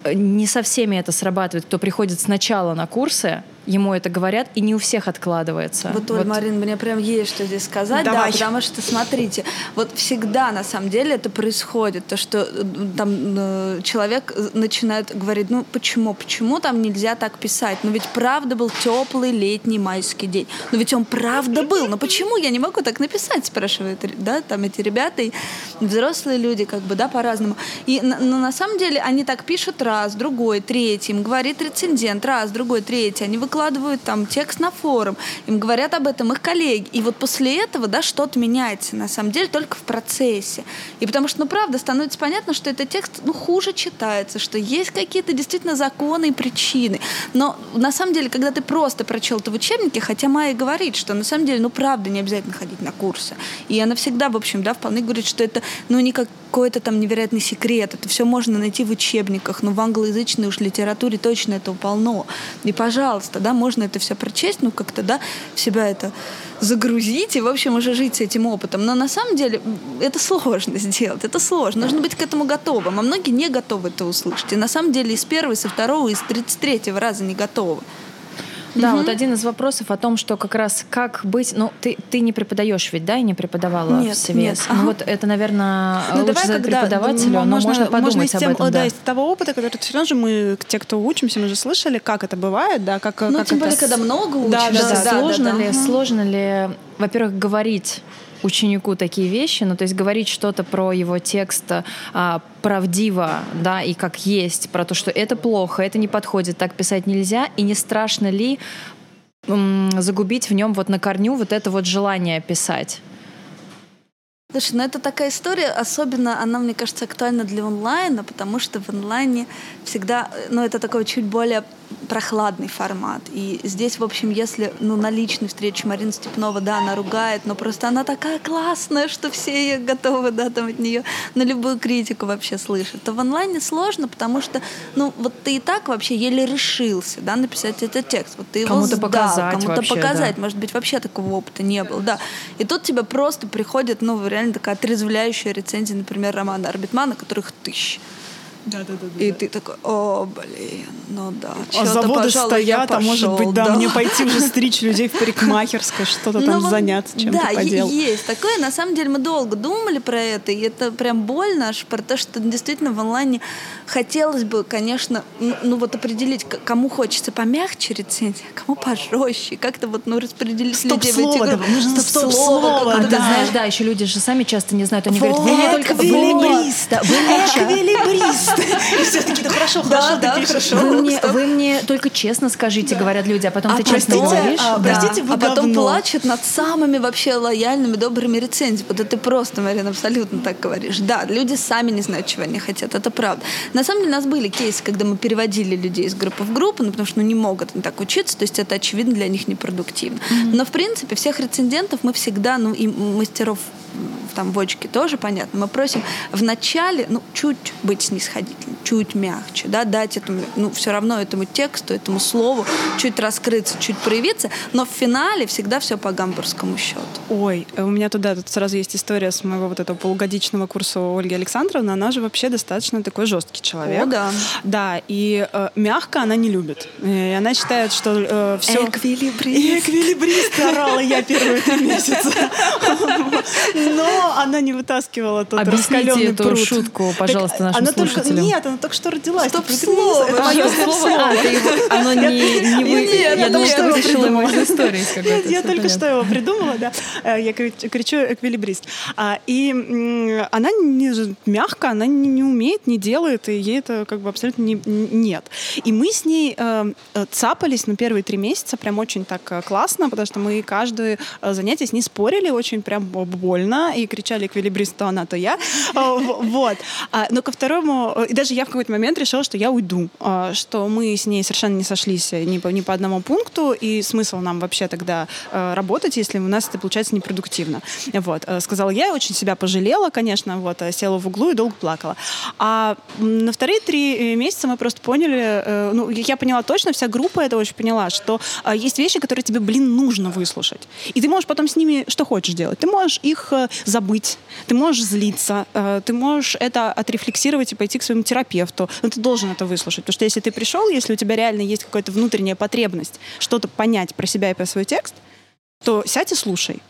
не со всеми это срабатывает, кто приходит сначала на курсы, ему это говорят, и не у всех откладывается. Вот, Оль, вот. Марин, мне прям есть что здесь сказать, Давай. да, потому что, смотрите, вот всегда на самом деле это происходит, то, что э, там э, человек начинает говорить, ну почему, почему там нельзя так писать, ну ведь правда был теплый летний майский день, ну ведь он правда был, но почему я не могу так написать, спрашивают, да, там эти ребята, и взрослые люди, как бы, да, по-разному. И но на самом деле они так пишут раз, другой, третий, им говорит рецензент, раз, другой, третий, они выкладывают там текст на форум, им говорят об этом их коллеги. И вот после этого, да, что-то меняется, на самом деле, только в процессе. И потому что, ну, правда, становится понятно, что этот текст, ну, хуже читается, что есть какие-то действительно законы и причины. Но на самом деле, когда ты просто прочел это в учебнике, хотя Майя говорит, что на самом деле, ну, правда, не обязательно ходить на курсы. И она всегда, в общем, да, вполне говорит, что это, ну, не какой-то там невероятный секрет, это все можно найти в учебниках, но в англоязычной уж литературе точно этого полно. И, пожалуйста, да, можно это все прочесть, ну, как-то, да, себя это загрузить и, в общем, уже жить с этим опытом. Но на самом деле это сложно сделать, это сложно. Нужно быть к этому готовым. А многие не готовы это услышать. И на самом деле и с первого, со второго, и с тридцать третьего раза не готовы. Да, угу. вот один из вопросов о том, что как раз как быть, ну ты ты не преподаешь ведь, да, и не преподавала нет, в СВС. Нет. Ага. Ну вот это, наверное, ну, лучше давай, когда, преподавателю, но можно, можно подумать можно из тем, об этом. Да, да, из того опыта, который все равно же мы, те, кто учимся, мы же слышали, как это бывает, да, как Ну как тем это... более, когда много учишься. Да, да, да, сложно да, ли, да. сложно ли, во-первых, говорить ученику такие вещи, ну то есть говорить что-то про его текст а, правдиво, да, и как есть, про то, что это плохо, это не подходит, так писать нельзя, и не страшно ли загубить в нем вот на корню вот это вот желание писать? Слушай, ну это такая история, особенно она, мне кажется, актуальна для онлайна, потому что в онлайне всегда, ну это такое чуть более прохладный формат. И здесь, в общем, если ну, на личной встрече Марина Степнова, да, она ругает, но просто она такая классная, что все готовы, да, там от нее на любую критику вообще слышат. То в онлайне сложно, потому что, ну, вот ты и так вообще еле решился, да, написать этот текст. Вот ты его Кому-то сдал, показать кому-то вообще, показать. да. Может быть, вообще такого опыта не было, да. И тут тебе просто приходит, ну, реально такая отрезвляющая рецензия, например, романа Арбитмана, которых тысяч. Да, да, да. И ты такой, о, блин, ну да. А заводы пожалуй, стоят, а может быть, да, мне пойти уже стричь людей в парикмахерской, что-то Ну там вот, заняться чем-то Да, по делу. есть такое. На самом деле мы долго думали про это, и это прям больно аж, про то, что действительно в онлайне хотелось бы, конечно, ну, ну вот определить, кому хочется помягче рецензия, а кому пожестче, как-то вот ну распределить людей в эти да, группы. нужно стоп-слово, какое-то, А ты да. знаешь, да, еще люди же сами часто не знают, они говорят, вы мне Вот, только... Вы мне, да, вы мне. И все таки да хорошо, хорошо, да, хорошо. Вы мне, только честно скажите, говорят люди, а потом А ты честно говоришь. а, простите, а потом плачут над самыми вообще лояльными, добрыми рецензиями. Вот это ты просто, Марина, абсолютно так говоришь. Да, люди сами не знают, чего они хотят, это правда. На самом деле у нас были кейсы, когда мы переводили людей из группы в группу, ну, потому что ну, не могут они так учиться, то есть это, очевидно, для них непродуктивно. Но, в принципе, всех рецензентов мы всегда, ну, и мастеров там бочке тоже понятно. Мы просим вначале, ну, чуть быть снисходительным, чуть мягче, да, дать этому, ну, все равно этому тексту, этому слову чуть раскрыться, чуть проявиться, но в финале всегда все по гамбургскому счету. Ой, у меня туда тут сразу есть история с моего вот этого полугодичного курса у Ольги Александровны. Она же вообще достаточно такой жесткий человек. О, да. Да, и э, мягко она не любит. И она считает, что все... Эквилибрист. Эквилибрист орала я первые три месяца. Но она не вытаскивала тот Объясните раскаленный эту пруд. шутку, пожалуйста, нашим она только, слушателям. Нет, она только что родилась. Стоп-слово. Это мое стоп-слово. А, ты оно не, не вы... Нет, я думала, только что его вытащила его из придумала. истории. Нет, я только что его придумала, да. Э, Я кричу, эквилибрист. А, И м, она не мягко, она не, не умеет, не делает, и ей это как бы абсолютно не- нет. И мы с ней э, э, цапались на первые три месяца прям очень так классно, потому что мы каждое занятие с ней спорили очень прям б- больно и кричали эквилибрист то она, то я. Э, Вот. А, Но ко второму, и даже я в какой-то момент решила, что я уйду, э, что мы с ней совершенно не сошлись ни по, ни по одному пункту, и смысл нам вообще тогда э, работать, если у нас это получается непродуктивно. Вот. Сказала я, очень себя пожалела, конечно, вот, села в углу и долго плакала. А на вторые три месяца мы просто поняли, ну, я поняла точно, вся группа это очень поняла, что есть вещи, которые тебе, блин, нужно выслушать. И ты можешь потом с ними что хочешь делать. Ты можешь их забыть, ты можешь злиться, э, ты можешь это отрефлексировать и пойти к своему терапевту. Но ты должен это выслушать. Потому что если ты пришел, если у тебя реально есть какая-то внутренняя потребность что-то понять про себя и про свой текст, то сядь и слушай.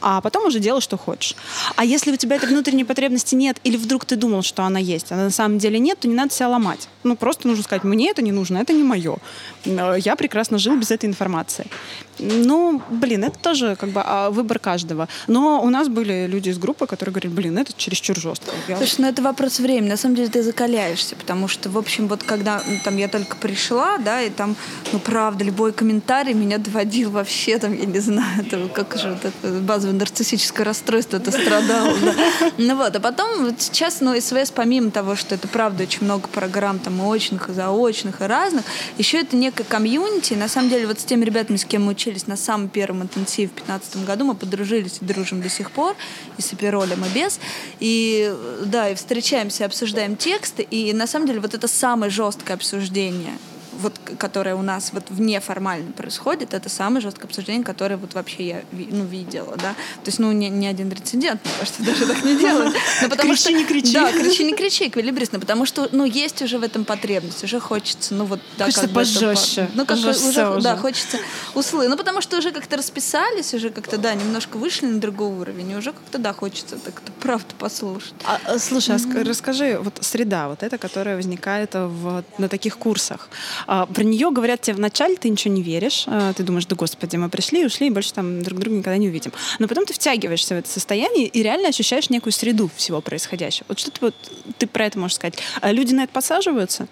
А потом уже делай, что хочешь. А если у тебя этой внутренней потребности нет, или вдруг ты думал, что она есть, а на самом деле нет, то не надо себя ломать. Ну, просто нужно сказать, мне это не нужно, это не мое. Я прекрасно жил без этой информации. Ну, блин, это тоже как бы а, выбор каждого. Но у нас были люди из группы, которые говорили, блин, это чересчур жестко. Я- Слушай, ну это вопрос времени. На самом деле ты закаляешься, потому что, в общем, вот когда ну, там я только пришла, да, и там, ну правда, любой комментарий меня доводил вообще, там, я не знаю, это как же вот это базовое нарциссическое расстройство это страдало, да. Ну вот, а потом вот сейчас, ну, СВС, помимо того, что это правда очень много программ там и очных, и заочных, и разных, еще это некое комьюнити. На самом деле вот с теми ребятами, с кем мы учились на самом первом интенсиве в 2015 году, мы подружились и дружим до сих пор, и с оперолем, и без. И да, и встречаемся, обсуждаем тексты, и на самом деле вот это самое жесткое обсуждение вот, которое у нас вот вне формально происходит, это самое жесткое обсуждение, которое вот вообще я ну, видела, да. То есть, ну, ни, ни один рецидент, мне кажется, даже так не делает. Но потому Кричи, что, не кричи. Да, кричи, не кричи, эквилибристно, потому что, ну, есть уже в этом потребность, уже хочется, ну, вот, да, Хочется как бы пожестче, по- Ну, как бы пожестче уже, уже. да, хочется услышать. Ну, потому что уже как-то расписались, уже как-то, да, немножко вышли на другой уровень, и уже как-то, да, хочется так-то правду послушать. А, а, слушай, а ск- расскажи, вот среда, вот эта, которая возникает в, на таких курсах. А, про нее говорят тебе вначале, ты ничего не веришь, а, ты думаешь, да господи, мы пришли, ушли, и больше там друг друга никогда не увидим. Но потом ты втягиваешься в это состояние и реально ощущаешь некую среду всего происходящего. Вот что ты, вот, ты про это можешь сказать? А люди на это подсаживаются?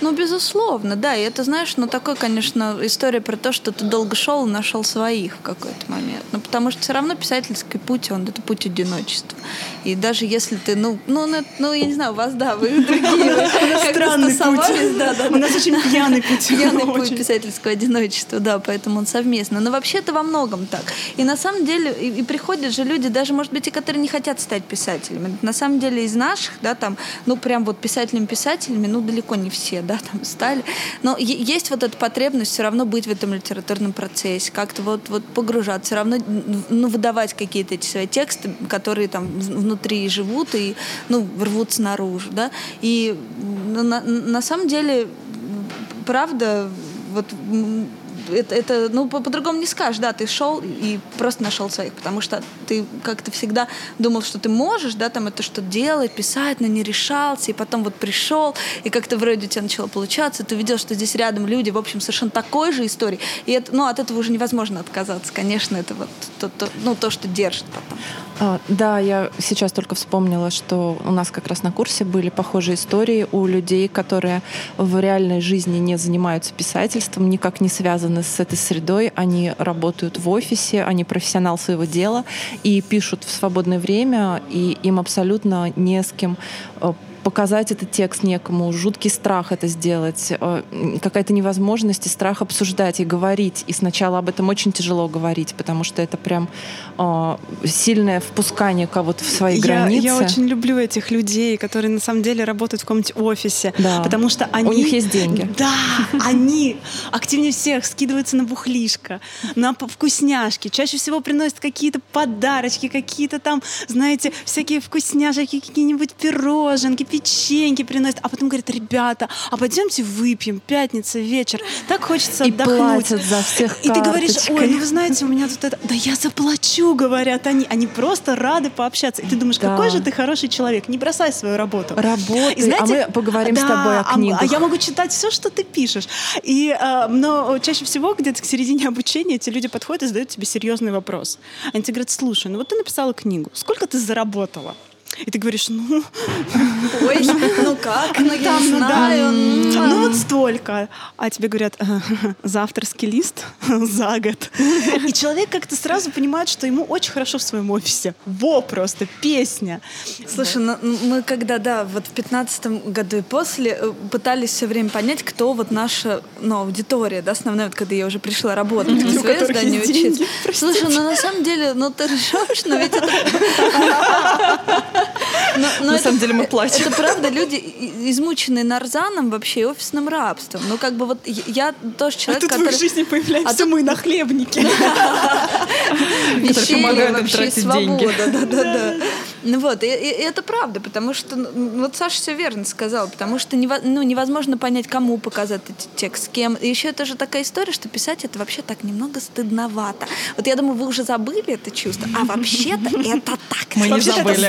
Ну, безусловно, да. И это, знаешь, ну, такой, конечно, история про то, что ты долго шел и нашел своих в какой-то момент. Ну, потому что все равно писательский путь, он это путь одиночества. И даже если ты, ну, ну, ну, ну, я не знаю, у вас, да, вы другие, вы как-то да, да, У нас очень пьяный Пьяный путь. Пьяный путь писательского одиночества, да, поэтому он совместно. Но вообще это во многом так. И на самом деле, и, и приходят же люди, даже, может быть, и которые не хотят стать писателями. На самом деле из наших, да, там, ну, прям вот писателями-писателями, ну, далеко не все, да, там, стали. Но есть вот эта потребность все равно быть в этом литературном процессе, как-то вот, вот погружаться, все равно, ну, выдавать какие-то эти свои тексты, которые там внутри живут и, ну, рвутся наружу, да. И на, на самом деле, правда, вот это, это ну, по- по-другому не скажешь, да, ты шел и просто нашел своих, потому что ты как-то всегда думал, что ты можешь, да, там это что делать, писать, но не решался, и потом вот пришел, и как-то вроде у тебя начало получаться, ты видел, что здесь рядом люди, в общем, совершенно такой же истории, и это, ну, от этого уже невозможно отказаться, конечно, это вот то, то- ну, то, что держит потом. А, да, я сейчас только вспомнила, что у нас как раз на курсе были похожие истории у людей, которые в реальной жизни не занимаются писательством, никак не связаны с этой средой. Они работают в офисе, они профессионал своего дела и пишут в свободное время, и им абсолютно не с кем э, показать этот текст некому, жуткий страх это сделать, э, какая-то невозможность и страх обсуждать и говорить. И сначала об этом очень тяжело говорить, потому что это прям э, сильное впускание кого-то в свои Я, границы. я очень люблю этих людей, которые на самом деле работают в каком-нибудь офисе, Да. потому что они... У них есть деньги. Да, они активнее всех скидываются на бухлишко, на вкусняшки, чаще всего приносят какие-то подарочки, какие-то там, знаете, всякие вкусняшки, какие-нибудь пироженки, печеньки приносят, а потом говорят, ребята, а пойдемте выпьем, пятница, вечер, так хочется И отдохнуть. платят за всех И ты говоришь, ой, ну вы знаете, у меня тут это... Да я заплачу, говорят они. Они просто рады пообщаться. И ты думаешь, Да. какой же ты хороший человек. Не бросай свою работу. Работай, И знаете, а мы поговорим с тобой о а книгах. А я могу читать все, что ты пишешь. И, э, но чаще всего где-то к середине обучения эти люди подходят и задают тебе серьезный вопрос. Они тебе говорят, слушай, ну вот ты написала книгу, сколько ты заработала? И ты говоришь, ну, Ой, ну как, ну я не ну знаю. ну вот столько. А тебе говорят, за авторский лист за год. И человек как-то сразу понимает, что ему очень хорошо в своем офисе. Во, просто песня. Слушай, ну, мы когда, да, вот в пятнадцатом году и после э, пытались все время понять, кто вот наша ну, аудитория, да, основная, вот когда я уже пришла работать в свое здание учиться. Слушай, ну на самом деле, ну ты ржешь, но ведь это... Но- но На это- самом деле мы плачем. Это правда люди, измученные нарзаном вообще и офисным рабством. Ну как бы вот я- тоже А человек, тут в который... их жизни появляемся А тут- мы нахлебники. веселье, помогают им вообще тратить свобода, деньги. да, да, да. Ну вот, и, и- это правда, потому что, ну, вот Саша все верно сказал, потому что нево- ну, невозможно понять, кому показать этот текст, с кем. И еще это же такая история, что писать это вообще так немного стыдновато. Вот я думаю, вы уже забыли это чувство, а вообще-то это так. Мы не забыли.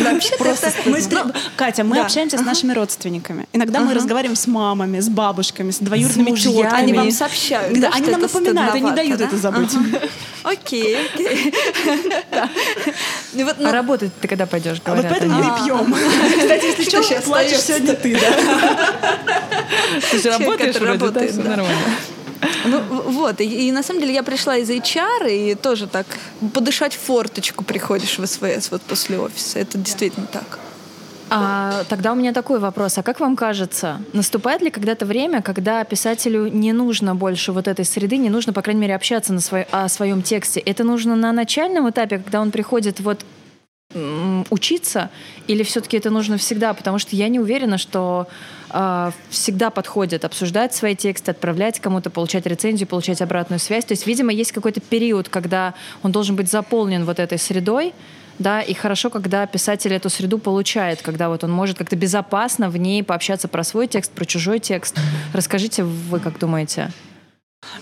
Вообще-то это... Стри- Катя, мы общаемся с нашими родственниками. Иногда мы разговариваем с мамами, с бабушками, с двоюродными тетками. Они вам сообщают, они нам напоминают и не дают да? это забыть. Окей, окей. Да. Ну вот, ну, А работать ты когда пойдешь, А вот говорят поэтому они. мы пьем. Кстати, если Что плачешь сегодня ты, да? Ты же работаешь вроде, да. нормально. Ну, вот, и, и на самом деле я пришла из HR, и тоже так подышать форточку приходишь в СВС вот после офиса. Это действительно так. А, тогда у меня такой вопрос. А как вам кажется, наступает ли когда-то время, когда писателю не нужно больше вот этой среды, не нужно, по крайней мере, общаться на свой, о своем тексте? Это нужно на начальном этапе, когда он приходит вот учиться, или все-таки это нужно всегда? Потому что я не уверена, что а, всегда подходит обсуждать свои тексты, отправлять кому-то, получать рецензию, получать обратную связь. То есть, видимо, есть какой-то период, когда он должен быть заполнен вот этой средой, да, и хорошо, когда писатель эту среду получает, когда вот он может как-то безопасно в ней пообщаться про свой текст, про чужой текст. Расскажите, вы как думаете?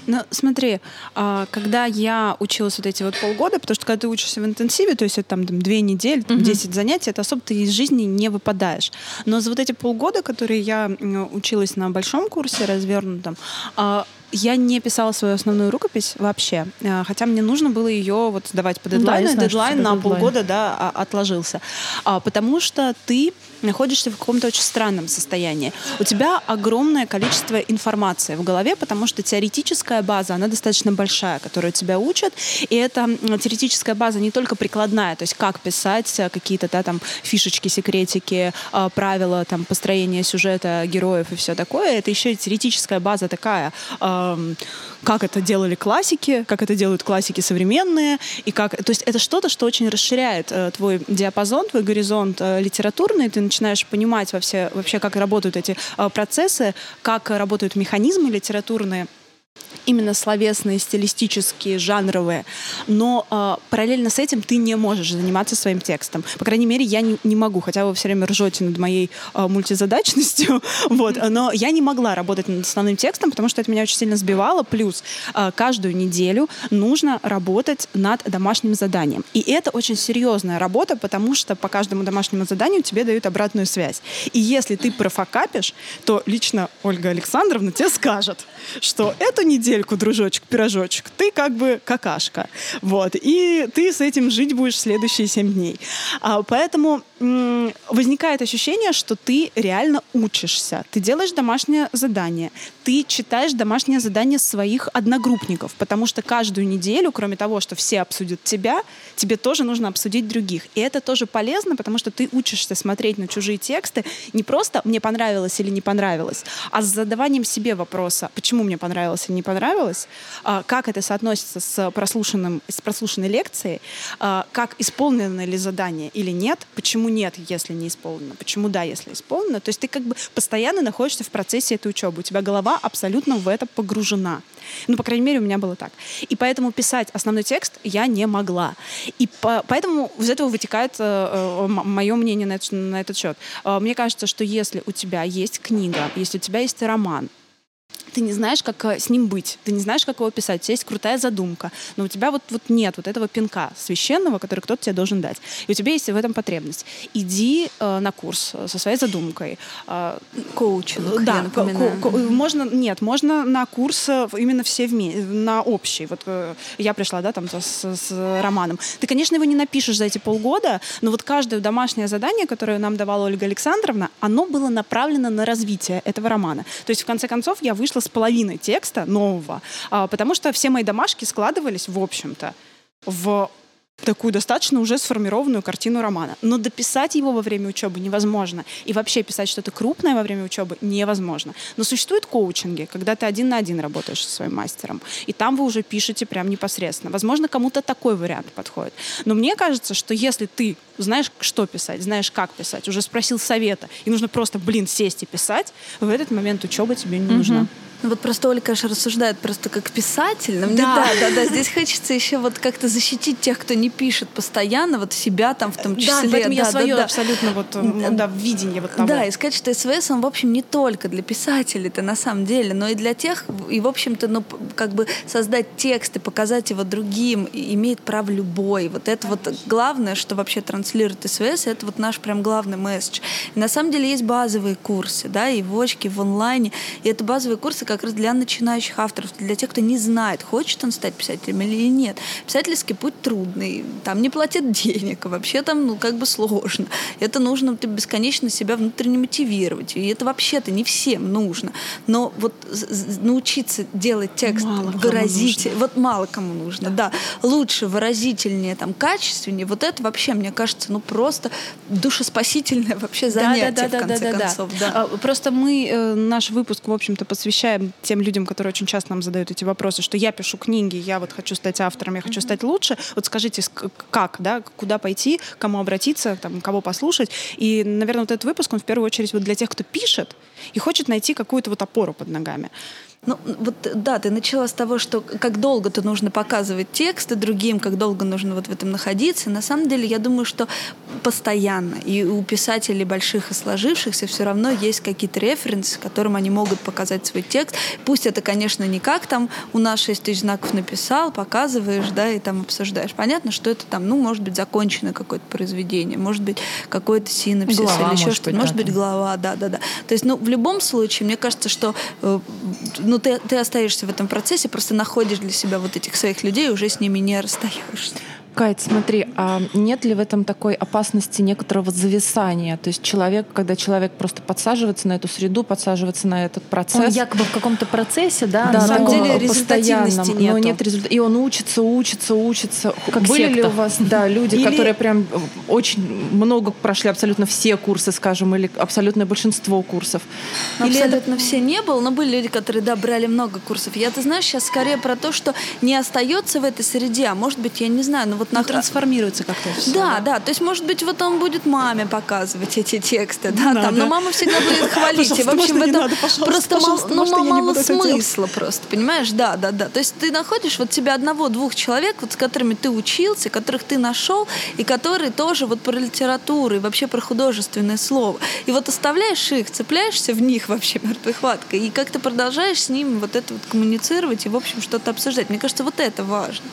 Ну, смотри, а, когда я училась вот эти вот полгода, потому что когда ты учишься в интенсиве, то есть это там, там две недели, там, 10 занятий, это особо ты из жизни не выпадаешь. Но за вот эти полгода, которые я училась на большом курсе развернутом, а, я не писала свою основную рукопись вообще, э, хотя мне нужно было ее вот сдавать по дедлайну, Ну да, знаю, дедлайн на дедлайн. полгода, да, а- отложился. А, Потому что ты находишься в каком-то очень странном состоянии. У тебя огромное количество информации в голове, потому что теоретическая база, она достаточно большая, которую тебя учат, и эта теоретическая база не только прикладная, то есть как писать э, какие-то да, там фишечки, секретики, э, правила там построения сюжета, героев и все такое, это еще и теоретическая база такая, как это делали классики, как это делают классики современные, и как, то есть это что-то, что очень расширяет э, твой диапазон, твой горизонт э, литературный, ты начинаешь понимать вообще, вообще, как работают эти э, процессы, как работают механизмы литературные именно словесные, стилистические, жанровые, но э, параллельно с этим ты не можешь заниматься своим текстом. По крайней мере, я не, не могу, хотя вы все время ржете над моей э, мультизадачностью, вот, но я не могла работать над основным текстом, потому что это меня очень сильно сбивало. Плюс э, каждую неделю нужно работать над домашним заданием. И это очень серьезная работа, потому что по каждому домашнему заданию тебе дают обратную связь. И если ты профокапишь, то лично Ольга Александровна тебе скажет, что эту недельку, дружочек, пирожочек, ты как бы какашка. Вот. И ты с этим жить будешь следующие семь дней. А, поэтому возникает ощущение, что ты реально учишься. Ты делаешь домашнее задание. Ты читаешь домашнее задание своих одногруппников, потому что каждую неделю, кроме того, что все обсудят тебя, тебе тоже нужно обсудить других. И это тоже полезно, потому что ты учишься смотреть на чужие тексты не просто «мне понравилось» или «не понравилось», а с задаванием себе вопроса «почему мне понравилось или не понравилось?», а, как это соотносится с, прослушанным, с прослушанной лекцией, а, как исполнено ли задание или нет, почему нет, если не исполнено, почему да, если исполнено. То есть ты как бы постоянно находишься в процессе этой учебы, у тебя голова абсолютно в это погружена. Ну, по крайней мере, у меня было так. И поэтому писать основной текст я не могла. И по- поэтому из этого вытекает мое мнение на, этот- на этот счет. Э, мне кажется, что если у тебя есть книга, если у тебя есть роман, ты не знаешь, как э, с ним быть, ты не знаешь, как его писать, у тебя есть крутая задумка, но у тебя вот, вот нет вот этого пинка священного, который кто-то тебе должен дать. И у тебя есть в этом потребность. Иди э, на курс э, со своей задумкой. Э, Коучинг, я да, напоминаю. ко- ко- можно, нет, можно на курс э, именно все вместе, на общий. Вот э, я пришла, да, там с, с романом. Ты, конечно, его не напишешь за эти полгода, но вот каждое домашнее задание, которое нам давала Ольга Александровна, оно было направлено на развитие этого романа. То есть, в конце концов, я вышла с половиной текста нового, а, потому что все мои домашки складывались, в общем-то, в такую достаточно уже сформированную картину романа. Но дописать его во время учебы невозможно. И вообще писать что-то крупное во время учебы невозможно. Но существуют коучинги, когда ты один на один работаешь со своим мастером. И там вы уже пишете прям непосредственно. Возможно, кому-то такой вариант подходит. Но мне кажется, что если ты знаешь, что писать, знаешь, как писать, уже спросил совета, и нужно просто, блин, сесть и писать, в этот момент учеба тебе не нужна. Ну вот просто Оля, конечно, рассуждает просто как писатель. Но мне, Да. да, да, да. Здесь хочется еще вот как-то защитить тех, кто не пишет постоянно, вот себя там в том числе. Да, поэтому я да, свое да, да. абсолютно вот, м, да, видение вот того. Да, и сказать, что СВС, он, в общем, не только для писателей-то на самом деле, но и для тех, и, в общем-то, ну, как бы создать текст и показать его другим имеет право любой. Вот это вот главное, что вообще транслирует СВС, это вот наш прям главный месседж. И на самом деле есть базовые курсы, да, и в очке, и в онлайне, и это базовые курсы как раз для начинающих авторов, для тех, кто не знает, хочет он стать писателем или нет. Писательский путь трудный, там не платят денег, вообще там, ну, как бы сложно. Это нужно ты бесконечно себя внутренне мотивировать. И это вообще-то не всем нужно. Но вот научиться делать текст Мало кому выразитель, нужно. вот мало кому нужно, да. Лучше, выразительнее, там, качественнее, вот это вообще, мне кажется, ну, просто душеспасительное вообще занятие, в конце концов. Да. А, Просто мы э, наш выпуск, в общем-то, посвящаем тем людям, которые очень часто нам задают эти вопросы, что я пишу книги, я вот хочу стать автором, я хочу стать лучше. Вот скажите, ск- как, да, куда пойти, кому обратиться, там, кого послушать. И, наверное, вот этот выпуск, он в первую очередь вот для тех, кто пишет и хочет найти какую-то вот опору под ногами. Ну, вот да, ты начала с того, что как долго-то нужно показывать тексты другим, как долго нужно вот в этом находиться. На самом деле, я думаю, что постоянно. И у писателей больших и сложившихся все равно есть какие-то референсы, которым они могут показать свой текст. Пусть это, конечно, не как там у нас 6 тысяч знаков написал, показываешь, да, и там обсуждаешь. Понятно, что это там, ну, может быть, законченное какое-то произведение, может быть, какой-то синопсис Глава, или еще может что-то. Может быть, глава, да, да, да. То есть, ну, в любом случае, мне кажется, что ну, ну, ты, ты остаешься в этом процессе, просто находишь для себя вот этих своих людей уже с ними не расстаешься. Кать, смотри, а нет ли в этом такой опасности некоторого зависания? То есть человек, когда человек просто подсаживается на эту среду, подсаживается на этот процесс. Он якобы в каком-то процессе, да, да на самом деле результативности нет. Но нет результата. И он учится, учится, учится. Как Были секта. ли у вас да, люди, или... которые прям очень много прошли абсолютно все курсы, скажем, или абсолютное большинство курсов? Или абсолютно все не было, но были люди, которые, да, брали много курсов. Я, ты знаешь, сейчас скорее про то, что не остается в этой среде, а может быть, я не знаю, но вот на... трансформируется как-то все. Да, да, да. То есть, может быть, вот он будет маме показывать эти тексты, да, не там, но мама всегда будет хвалить. И, в общем, это просто ну, мало смысла просто, понимаешь? Да, да, да. То есть ты находишь вот тебя одного-двух человек, вот с которыми ты учился, которых ты нашел, и которые тоже вот про литературу и вообще про художественное слово. И вот оставляешь их, цепляешься в них вообще мертвой хваткой, и как-то продолжаешь с ними вот это вот коммуницировать и, в общем, что-то обсуждать. Мне кажется, вот это важно.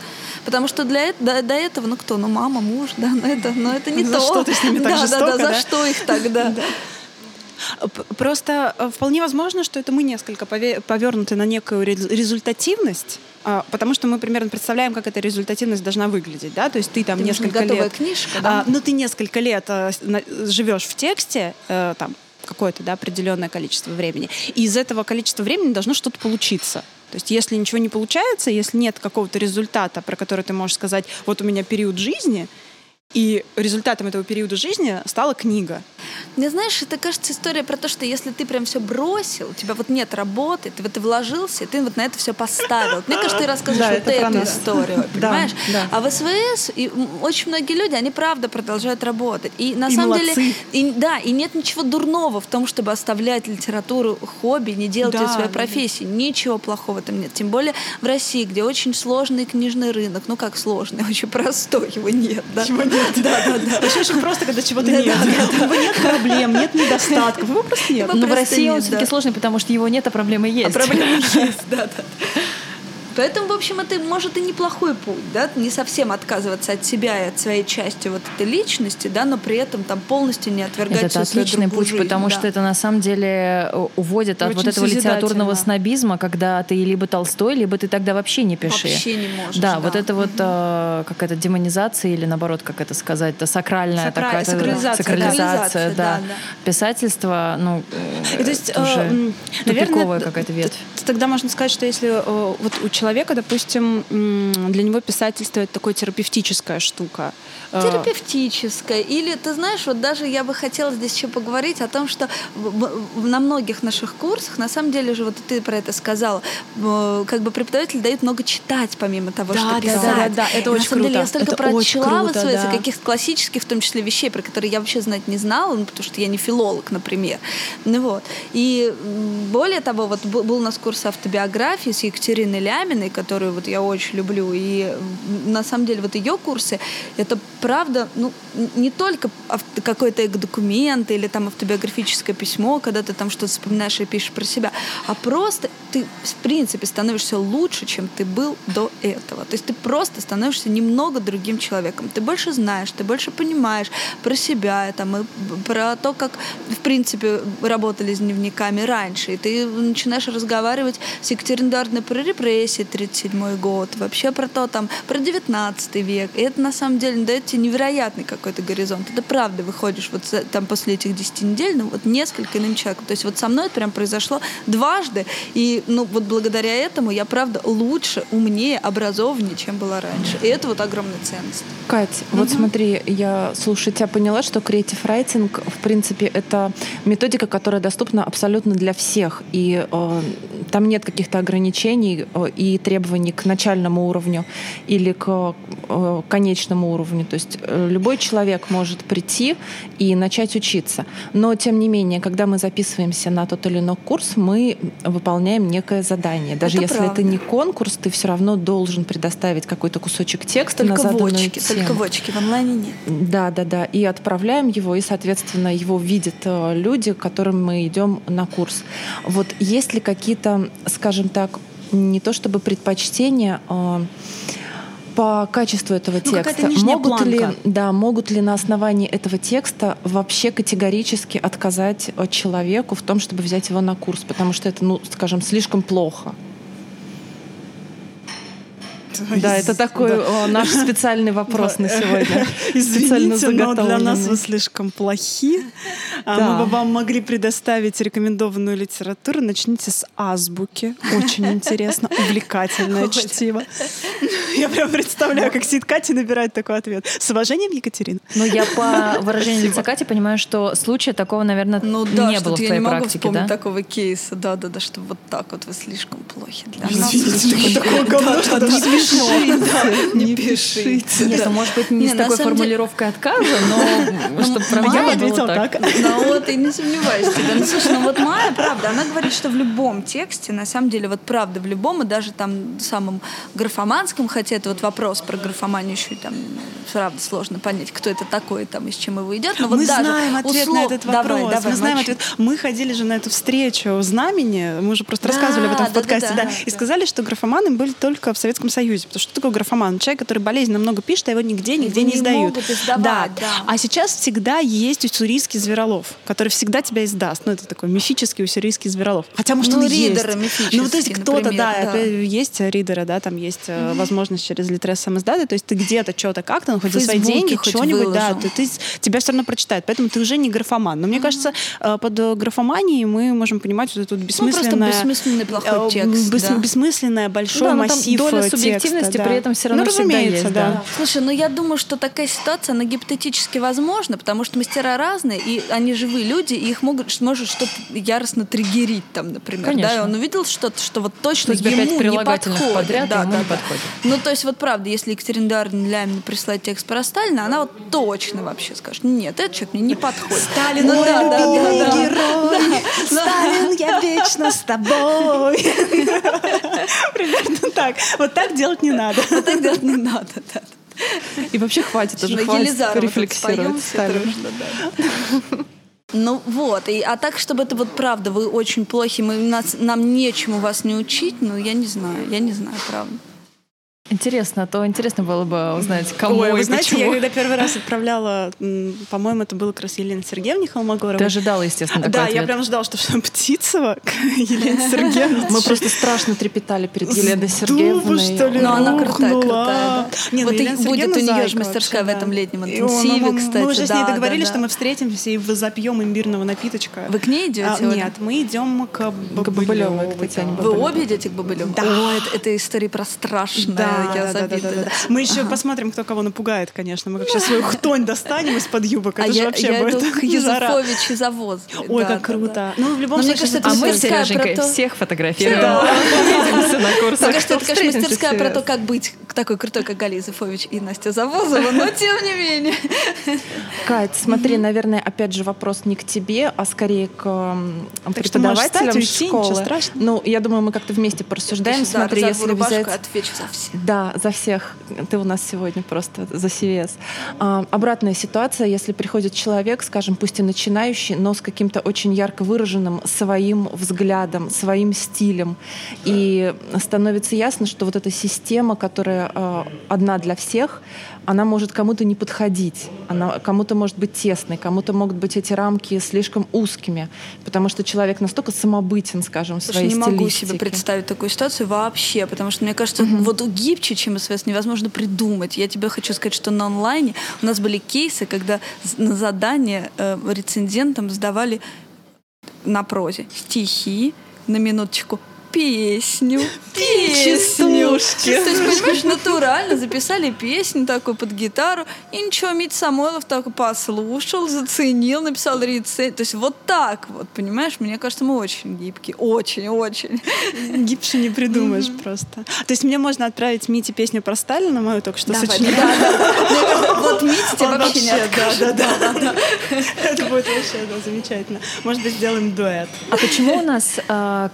Потому что для, до, до этого, ну кто, ну мама, муж, да, но это, но это не за то. что ты с ними так да, жестоко, да, да, да? за что их тогда? Просто э, вполне возможно, что это мы несколько повернуты на некую результативность, а, потому что мы примерно представляем, как эта результативность должна выглядеть, да, то есть ты там ты несколько готовая лет, книжка, да? а, ну ты несколько лет а, живешь в тексте, а, там какое-то да, определенное количество времени, и из этого количества времени должно что-то получиться. То есть если ничего не получается, если нет какого-то результата, про который ты можешь сказать, вот у меня период жизни, и результатом этого периода жизни стала книга. Мне знаешь, это кажется история про то, что если ты прям все бросил, у тебя вот нет работы, ты в это вложился, и ты вот на это все поставил. Мне кажется, ты рассказываешь да, вот эту нас. историю, понимаешь? Да, да. А в СВС и очень многие люди, они правда продолжают работать. И на и самом молодцы. деле, и, да, и нет ничего дурного в том, чтобы оставлять литературу хобби, не делать да, ее своей да, профессией. Да. Ничего плохого этом нет. Тем более в России, где очень сложный книжный рынок. Ну как сложный, очень простой, его нет. Да? Его нет. Да, да, да. Вообще очень просто, когда чего-то нет. У него нет проблем, нет недостатков, его просто нет. Но в России он все-таки сложный, потому что его нет, а проблемы есть. А проблемы есть, да, да. Поэтому, в общем, это может и неплохой путь, да, не совсем отказываться от себя и от своей части вот этой личности, да, но при этом там полностью не отвергать Это отличный путь, жизнь, потому да. что это на самом деле э, уводит от Очень вот этого литературного снобизма, когда ты либо Толстой, либо ты тогда вообще не пиши. Вообще не можешь. Да, да. вот это вот э, какая-то демонизация или наоборот, как это сказать, это сакральная Сакра... такая сакрализация, сакрализация, да. да, да. Писательство, ну, И, то есть, уже э, тупиковая наверное, какая-то ветвь. Тогда можно сказать, что если э, вот у человека, допустим, для него писательство это такая терапевтическая штука. Э, терапевтическая. Или, ты знаешь, вот даже я бы хотела здесь еще поговорить о том, что на многих наших курсах, на самом деле же, вот ты про это сказала, как бы преподаватели дают много читать, помимо того, да, что да, писать. Да, да, да, это и очень на самом круто. деле я столько это прочла вот круто, да. каких-то классических, в том числе, вещей, про которые я вообще знать не знала, ну, потому что я не филолог, например. Ну вот. И более того, вот был у нас курс автобиографии с Екатериной Ляминой, которую вот я очень люблю, и на самом деле вот ее курсы, это правда, ну, не только какой-то документ или там автобиографическое письмо, когда ты там что-то вспоминаешь и пишешь про себя, а просто ты, в принципе, становишься лучше, чем ты был до этого. То есть ты просто становишься немного другим человеком. Ты больше знаешь, ты больше понимаешь про себя, там, и про то, как, в принципе, работали с дневниками раньше. И ты начинаешь разговаривать с Екатериной Эдуардовной про репрессии 37 год, вообще про то, там, про 19 век. И это, на самом деле, дает тебе невероятный какой-то горизонт. Это правда, выходишь вот там после этих 10 недель, ну, вот несколько иным человеком. То есть вот со мной это прям произошло дважды, и, ну, вот благодаря этому я, правда, лучше, умнее, образованнее, чем была раньше. И это вот огромная ценность. Кать, угу. вот смотри, я, слушай, тебя поняла, что Creative Writing, в принципе, это методика, которая доступна абсолютно для всех, и э, там нет каких-то ограничений э, и требований к начальному уровню или к э, конечному уровню. То есть э, любой человек может прийти и начать учиться. Но, тем не менее, когда мы записываемся на тот или иной курс, мы выполняем некое задание. Даже это если правда. это не конкурс, ты все равно должен предоставить какой-то кусочек текста только на заданную в очке, тему. Только в очке, в онлайне нет. Да, да, да. И отправляем его, и, соответственно, его видят люди, к которым мы идем на курс. Вот есть ли какие-то, скажем так, не то чтобы предпочтения, а по качеству этого Ну, текста. Могут ли, планка. да, могут ли на основании этого текста вообще категорически отказать человеку в том, чтобы взять его на курс, потому что это, ну, скажем, слишком плохо. Да, это такой о, наш специальный вопрос на сегодня. Извините, но для нас вы слишком плохи. А Да. Мы бы вам могли предоставить рекомендованную литературу. Начните с азбуки. Очень интересно, увлекательное чтиво. Я прям представляю, как сидит Катя и набирает такой ответ. С уважением, Екатерина. Но я по выражению лица Кати понимаю, что случая такого, наверное, Ну да, не было в что-то я твоей не могу практике, вспомнить да? такого кейса. Да, да, да, что вот так вот вы слишком плохи для нас. Такое говно, что даже смешно. Не пишите. Нет, ну, может быть, не с такой формулировкой отказа, но чтобы про А я бы было ответила так. Ну вот и не сомневаюсь в тебе. Ну слушай, ну вот Майя, правда, она говорит, что в любом тексте, на самом деле, вот правда, в любом, и даже там самом графоманском, хотя это вот вопрос про графоманию еще и там, правда, сложно понять, кто это такой, там, и с чем его идет. Но вот мы даже знаем ответ на этот Давай, вопрос. давай, мы знаем молчи. ответ. Мы ходили же на эту встречу в Знамени, мы уже просто Да, рассказывали об этом в подкасте, да, да, и сказали, что графоманы были только в Советском Союзе. Потому что такое графоман? Человек, который болезненно много пишет, а его нигде, нигде Его не не издают. издавать, да. да. А сейчас всегда есть уссурийский зверолов, который всегда тебя издаст. Ну, это такой мифический уссурийский зверолов. Хотя, может, Ну, он и есть. ридеры Ну, то есть мифические, кто-то, да, да. есть ридеры, да, там есть э, возможность через Литрес сам издаты, то есть ты где-то что-то как-то, ну, хоть за свои деньги, что-нибудь, да, ты, ты- тебя все равно прочитают, поэтому ты уже не графоман. Но мне кажется, э, под графоманией мы можем понимать вот эту Ну, просто бессмысленное... бессмысленный плохой э, текст. бес- да. Бессмысленное большой Да, там массив доля э, текста, да. при этом всё равно ну, всегда разумеется, есть, да. да. Слушай, ну я думаю, что такая ситуация, она гипотетически возможна, потому что мастера разные, и они живые люди, и их могут, может что-то яростно триггерить там, например. Конечно. Да, и он увидел что-то, что вот точно ему не подходит. подряд, да, ему да, не да. подходит. Ну, то есть, вот правда, если Екатерина Эдуардовна Лямина прислать текст про Сталина, она вот точно вообще скажет, нет, этот человек мне не подходит. Сталин, Ну мой да, да, любимый да, да. герой. Сталин, я вечно с тобой. Примерно так. Вот так делать не надо. Вот так делать не надо, да. И вообще хватит уже, хватит тут рефлексировать. Ну вот, и, а так, чтобы это вот правда, вы очень плохи, мы, нас, нам нечему вас не учить, ну я не знаю, я не знаю, правда. Интересно, а то интересно было бы узнать, кому Ой, и вы знаете, почему. я когда первый раз отправляла, по-моему, это было как раз Елене Сергеевне Холмогоровой. Ты ожидала, естественно, такой Да, ответ. я прям ждала, что что Птицева к Елене Сергеевне. Мы просто страшно трепетали перед Еленой Сергеевной. что ли, Но она крутая, крутая, ну, Вот Елена будет Сергеевна у неё же мастерская в этом летнем интенсиве, мы- мы- кстати, Мы уже с ней договорились, что мы встретимся и запьем имбирного напиточка. Вы к ней идете? А? Нет, мы идем к да. Вы обе идете к Бабылеву? Да. Это история про страшное, Да, я да, да, да, завидую. да, да. Мы еще посмотрим, кто кого напугает, конечно. Мы как сейчас свою хтонь достанем из-под юбок. А Это же я, вообще я будет иду к жара. Юзефовичу завоз. Ой, Да, как круто. да. Ну, в любом Но мне случае, кажется, А это мы с Сереженькой то- всех фотографируем. Да. Увидимся на курсах. Мне кажется, это, конечно, мастерская про то, как быть такой крутой, как Галя Юзефович и Настя Завозова, но тем не менее. Кать, смотри, наверное, опять же вопрос не к тебе, а скорее к преподавателям школы. Ну, я думаю, мы как-то вместе порассуждаем. Смотри, если взять... отвечу за всех. Да, за всех. Ты у нас сегодня просто за CVS. А, обратная ситуация, если приходит человек, скажем, пусть и начинающий, но с каким-то очень ярко выраженным своим взглядом, своим стилем. И становится ясно, что вот эта система, которая а, одна для всех, она может кому-то не подходить, она кому-то может быть тесной, кому-то могут быть эти рамки слишком узкими, потому что человек настолько самобытен, скажем, в Слушай, своей не могу себе представить такую ситуацию вообще, потому что мне кажется, вот гибче, чем СВС, невозможно придумать. Я тебе хочу сказать, что на онлайне у нас были кейсы, когда на задание э, рецензентам сдавали на прозе стихи, на минуточку, песню, песню. То есть, понимаешь, натурально записали песню такую под гитару, и ничего, Митя Самойлов так послушал, заценил, написал рецензию. То есть вот так вот, понимаешь, мне кажется, мы очень гибкие, очень-очень. Гибче не придумаешь просто. То есть мне можно отправить Мите песню про Сталина, мою только что Давай, сочинила. да, да, Вот Он вообще не вообще, да, да, да, да. Это будет вообще да, замечательно. Может быть, сделаем дуэт. А почему у нас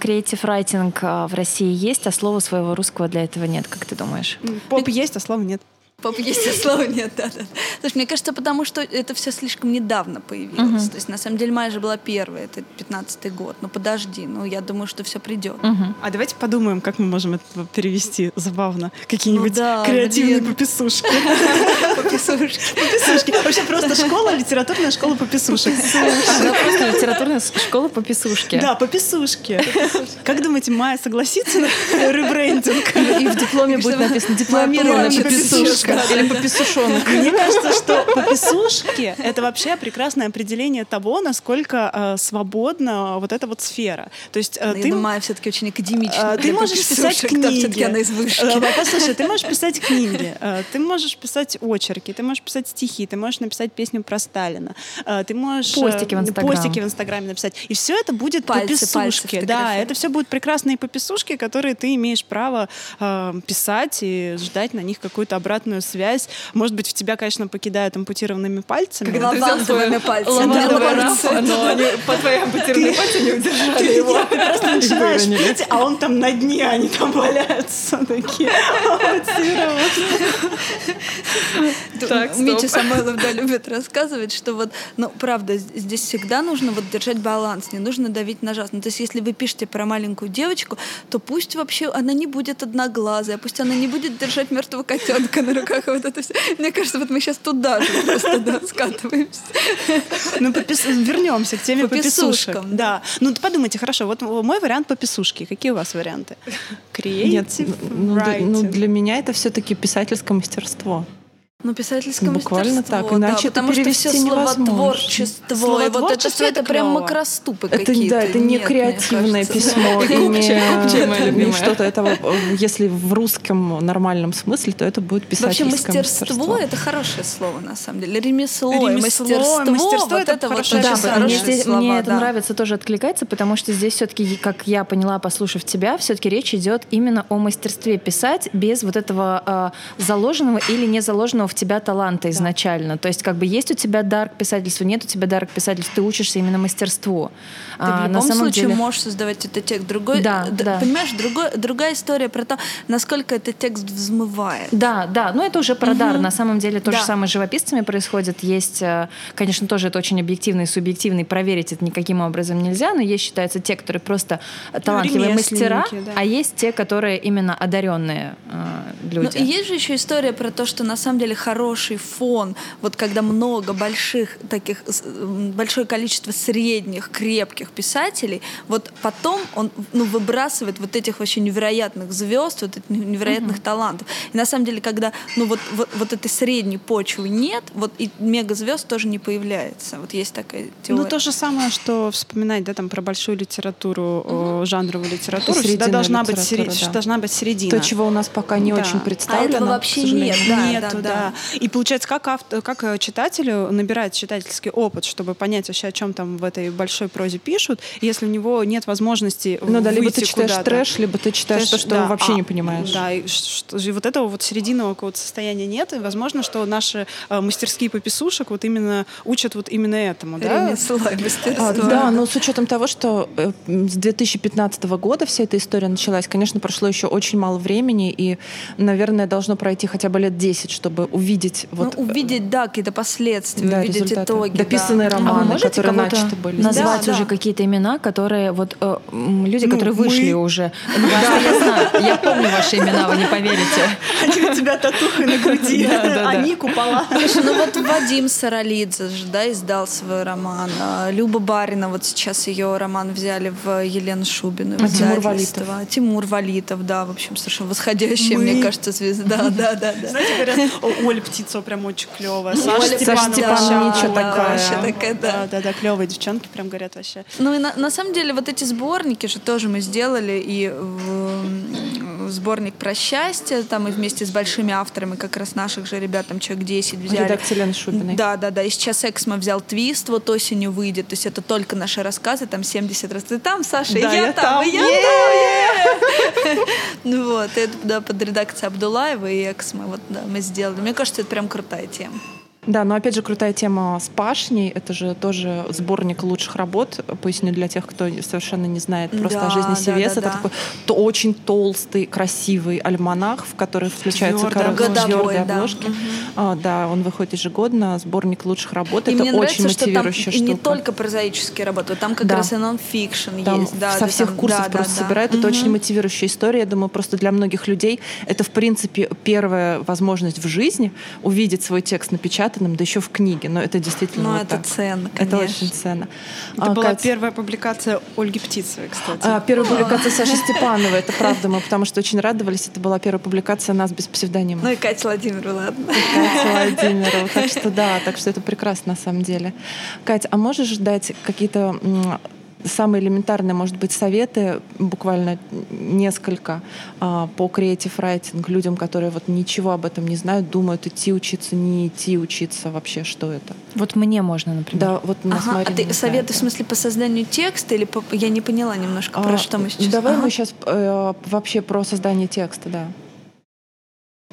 креатив райтинг в России есть, а слова своего русского для этого нет, как ты думаешь? Поп есть, а слова нет. Папа есть, а слова нет, да, да. Слушай, мне кажется, потому что это все слишком недавно появилось. Мгм. То есть, на самом деле, Майя же была первая, это 15-й год. Ну, подожди, ну, я думаю, что все придет. Мгм. А давайте подумаем, как мы можем это перевести забавно. Какие-нибудь Ну да, креативные блин. пописушки. Пописушки. Пописушки. Вообще просто школа, литературная школа пописушек. Она просто литературная школа по писушке. Да, пописушки. Как думаете, Майя согласится на ребрендинг? И в дипломе будет написано дипломированная пописушка пописушка. или пописушонок. Мне кажется, что пописушки — это вообще прекрасное определение того, насколько э, свободна вот эта вот сфера. То есть э, Я ты Майя все-таки очень академичная. Ты можешь писать книги. она из вышки. Э, Послушай, ты можешь писать книги, э, ты можешь писать очерки, ты можешь писать стихи, ты можешь написать песню про Сталина, э, ты можешь э, Постики в Инстаграм. постики в Инстаграме написать. И все это будет Пальцы, пописушки. пальцы да, это все будут прекрасные пописушки, которые ты имеешь право э, писать и ждать на них какую-то обратную связь. Может быть, в тебя, конечно, покидают ампутированными пальцами. Когда лавандовыми пальцами. Но они по твоей ампутированной пальце не удержали его. ты просто начинаешь пить, а он там на дне, они там валяются такие. Митя Самойлов, да, любит рассказывать, что вот, ну, правда, здесь всегда нужно вот держать баланс, не нужно давить на жаз. Ну, то есть, если вы пишете про маленькую девочку, то пусть вообще она не будет одноглазая, пусть она не будет держать мертвого котенка на руках, и вот это все. Мне кажется, вот мы сейчас туда же просто, да, скатываемся. Ну, попис- вернемся к теме По пописушек. писушкам. Да. Ну, подумайте, хорошо, вот мой вариант пописушки. Какие у вас варианты? Нет, Creative ну, ну, writing. для меня это все-таки писательское мастерство. Ну, писательское Буквально мастерство, так, иначе да, это потому что все невозможно. словотворчество, и вот это Словотворчество все это это прям макроступы Это, какие-то. да, это не Нет, креативное письмо, и не, что-то этого. Если в русском нормальном смысле, то это будет Вообще писательское мастерство, это хорошее слово на самом деле. Ремесло, мастерство, мастерство это вот хорошее хорошие здесь- слова, мне это нравится тоже откликается, потому что здесь все-таки, как я поняла, послушав тебя, все-таки речь идет именно о мастерстве писать без вот этого э, заложенного или не заложенного в тебя таланта изначально. То есть как бы есть у тебя дар к писательству, нет у тебя дара к писательству, ты учишься именно мастерству. Ты А, в на любом самом случае деле- можешь создавать этот текст. Другой, Да, д- да. Понимаешь, другой, другая история про то, насколько этот текст взмывает. Да, да, но это уже про дар. На самом деле то же Да. самое с живописцами происходит. Есть, э, конечно, тоже это очень объективно и субъективно, и проверить это никаким образом нельзя, но есть, считается, те, которые просто талантливые мастера, да. а есть те, которые именно одаренные Ну, люди. и есть же еще история про то, что на самом деле хороший фон, вот когда много больших таких, большое количество средних, крепких писателей, вот потом он ну, выбрасывает вот этих вообще невероятных звезд, вот этих невероятных талантов. И на самом деле, когда ну, вот, вот, вот этой средней почвы нет, вот и мегазвезд тоже не появляется. Вот есть такая теория. Ну, то же самое, что вспоминать, да, там, про большую литературу, э, жанровую литературу, всегда должна быть, литература, сери- да. должна быть середина. То, чего у нас пока не Да. очень А представлено. этого к вообще нет, да, Нету, да, да, да. И получается, как, авто, как э, читателю набирать читательский опыт, чтобы понять вообще, о чем там в этой большой прозе пишут, если у него нет возможности Ну да, либо ты читаешь куда-то. трэш, либо ты читаешь то, Трэш, что да, вообще а, не понимаешь. Да, и что, и вот этого вот серединного какого-то состояния нет, и возможно, что наши э, мастерские пописушек вот именно учат вот именно этому, да? Ремесло и мастерство. А, да, но с учетом того, что э, с 2015 года вся эта история началась, конечно, прошло еще очень мало времени, и, наверное, должно пройти хотя бы лет 10, чтобы увидеть вот ну, увидеть, да, какие-то последствия, да, увидеть результаты. итоги. да. дописанные А вы романы, можете которые начаты были. назвать Да, уже да. какие-то имена, которые вот э, люди, Ну, которые вышли мы. уже. Ну, Вас я знаю, я помню ваши имена, вы не поверите. Они у тебя татухой на груди, Да, да, да. они купола. Слушай, ну вот Вадим Саралидзе же, да, издал свой роман. А Люба Барина, вот сейчас ее роман взяли в Елену Шубину. А Тимур издательство. Тимур Валитов, да, в общем, совершенно восходящая, Мы. мне кажется, звезда. Да, да, да. Знаете, говорят, «О, Оля Птицова прям очень клевая. Саша Степанова, ничего да, такая. вообще такая, да. Да, да, да, клевые девчонки прям говорят вообще. Ну и на, на самом деле вот эти сборники же тоже мы сделали и сборник про счастье, там и вместе с большими авторами как раз наших же ребят, там человек 10 взяли. Редакция Лены Шубиной. Да, да, да. И сейчас Эксмо взял твист, вот осенью выйдет. То есть это только наши рассказы, там 70 раз. Ты там, Саша, и Да, я, я там, там. и я там. Ну вот, это да, под редакцией Абдулаева и Эксмо. Вот, да, мы сделали. Мне кажется, это прям крутая тема. Да, но опять же крутая тема с пашней. Это же тоже сборник лучших работ. Поясню для тех, кто совершенно не знает просто Да, о жизни да, Севес. да, это да. такой то очень толстый, красивый альманах, в который включаются Твёрдой коро- обложке. твёрдые да. обложки. А, да, он выходит ежегодно. Сборник лучших работ. И это мне очень нравится, что там мотивирующая и не штука. только прозаические работы, там как Да. раз и нон-фикшн Там есть. Да, со да, всех там- курсов да, просто да, да. собирают. Это очень Мгм. мотивирующая история. Я думаю, просто для многих людей это, в принципе, первая возможность в жизни увидеть свой текст напечатанным, да еще в книге. Но это действительно Ну, вот это так. ценно, Это конечно. очень ценно. Это А, была Кать, первая публикация Ольги Птицевой, кстати. а, первая публикация Саши Степановой, это правда, мы потому что очень радовались. Это была первая публикация нас без псевдонима. Ну и Катя Владимировна, ладно. Катя Владимирова. Так что да, так что это прекрасно на самом деле. Катя, а можешь дать какие-то самые элементарные, может быть, советы, буквально несколько, а, по креатив райтинг людям, которые вот ничего об этом не знают, думают, идти учиться, не идти учиться, вообще что это? Вот мне можно, например. Да, вот у нас Ага, а ты советы в знает. смысле по созданию текста или по... Я не поняла немножко, про А, что мы сейчас... Давай Ага. мы сейчас вообще про создание текста, да.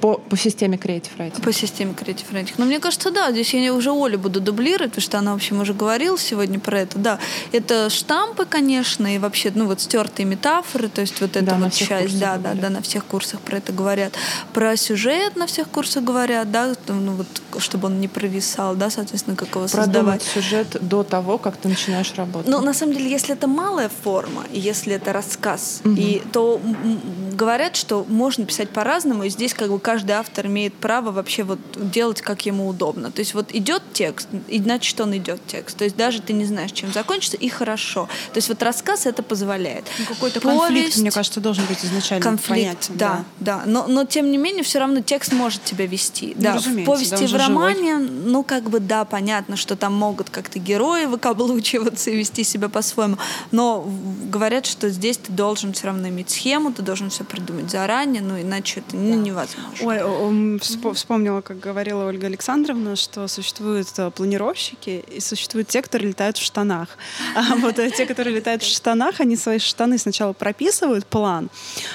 По, по системе Creative Writing. По системе Creative Writing. Но мне кажется, да, здесь я уже Олю буду дублировать, потому что она, в общем, уже говорила сегодня про это. Да, это штампы, конечно, и вообще, ну, вот стертые метафоры, то есть вот это Да, вот часть, да, да, говорят. да, на всех курсах про это говорят. Про сюжет на всех курсах говорят, да, ну, вот, чтобы он не провисал, да, соответственно, как его Продумать создавать. сюжет до того, как ты начинаешь работать. Ну, на самом деле, если это малая форма, если это рассказ, Мгм. и, то говорят, что можно писать по-разному, и здесь как бы каждый автор имеет право вообще вот делать, как ему удобно. То есть вот идет текст, и значит, он идет текст. То есть даже ты не знаешь, чем закончится, и хорошо. То есть вот рассказ это позволяет. Ну, Какой-то Повесть, конфликт, мне кажется, должен быть изначально конфликт, понятен. да, да. Но, но тем не менее, все равно текст может тебя вести. Ну, да, в повести да, в же живой. романе, ну, как бы, да, понятно, что там могут как-то герои выкаблучиваться и вести себя по-своему. Но говорят, что здесь ты должен все равно иметь схему, ты должен все придумать заранее, ну, иначе это ну, невозможно. Ой, вспомнила, как говорила Ольга Александровна, что существуют э, планировщики и существуют те, которые летают в штанах. А вот э, те, которые летают в штанах, они свои штаны сначала прописывают план,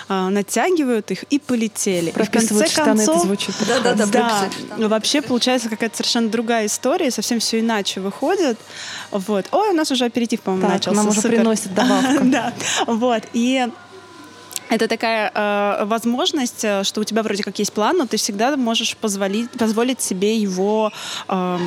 а, натягивают их и полетели. И в Прописывают конце штаны, это звучит Да-да-да, да, прописывать штаны. вообще получается какая-то совершенно другая история, совсем все иначе выходит. Вот. Ой, у нас уже аперитив, по-моему, начался. нам уже приносят добавку. Да, вот. И это такая э, возможность, э, что у тебя вроде как есть план, но ты всегда можешь позволить, позволить себе его э,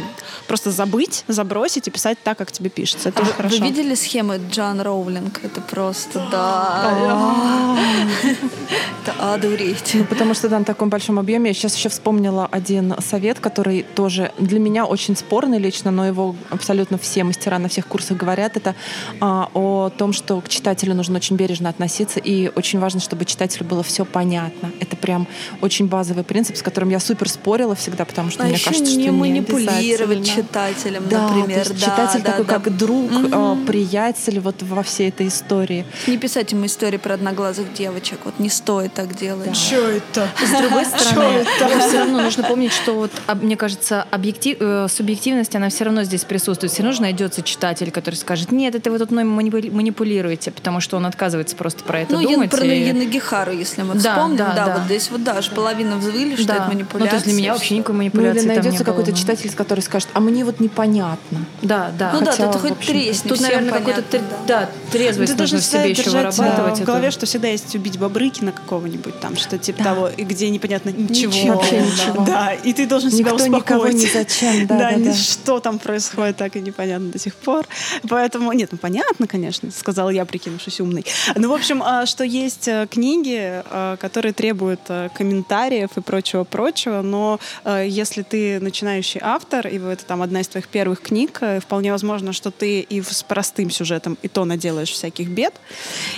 просто забыть, забросить и писать так, как тебе пишется. Это А очень вы, хорошо. вы видели схемы Джан Роулинг? Это просто, да. Это одуреть. Ну, потому что да, на таком большом объеме. Я сейчас еще вспомнила один совет, который тоже для меня очень спорный лично, но его абсолютно все мастера на всех курсах говорят. Это а, о том, что к читателю нужно очень бережно относиться, и очень важно, чтобы читателю было все понятно. Это прям очень базовый принцип, с которым я супер спорила всегда, потому что А мне еще кажется, не что манипулировать обязательно. читателем, Да, например. то есть да, читатель да, такой да. как друг, а, приятель вот во всей этой истории. Не писать ему истории про одноглазых девочек. Вот не стоит так делать. Что это? С другой стороны, все равно нужно помнить, что вот, об- мне кажется, объектив, э, субъективность, она все равно здесь присутствует. Все равно найдется читатель, который скажет, нет, это вы тут мной манипули- манипулируете, потому что он отказывается просто про это Ну, думать. И- Янагихару, если мы Да, вспомним, да, да, да. вот здесь вот даже половина взвыли, что Да. это Ну, манипуляция. то есть для меня вообще никакой Ну манипуляции или там не найдется было, какой-то ну. читатель, который скажет, а мне вот непонятно. Да, да. Ну да, Хотя, ты в хоть тресни, Тут, наверное, какой-то да. да, трезвость Ты должен нужно в себе еще держать вырабатывать. в голове, что всегда есть убить Бобрыкина какого-нибудь там, что типа того, и где непонятно ничего. Ничего. Вообще Да. ничего. Да, и ты должен себя Никто никого успокоить. ни зачем, да, да, да. что там происходит, так и непонятно до сих пор. Поэтому, нет, ну понятно, конечно, сказала я, прикинувшись умной. Ну, в общем, а, что есть книги, э, которые требуют э, комментариев и прочего-прочего, но э, если ты начинающий автор, и это там одна из твоих первых книг, э, вполне возможно, что ты и с простым сюжетом и то наделаешь всяких бед.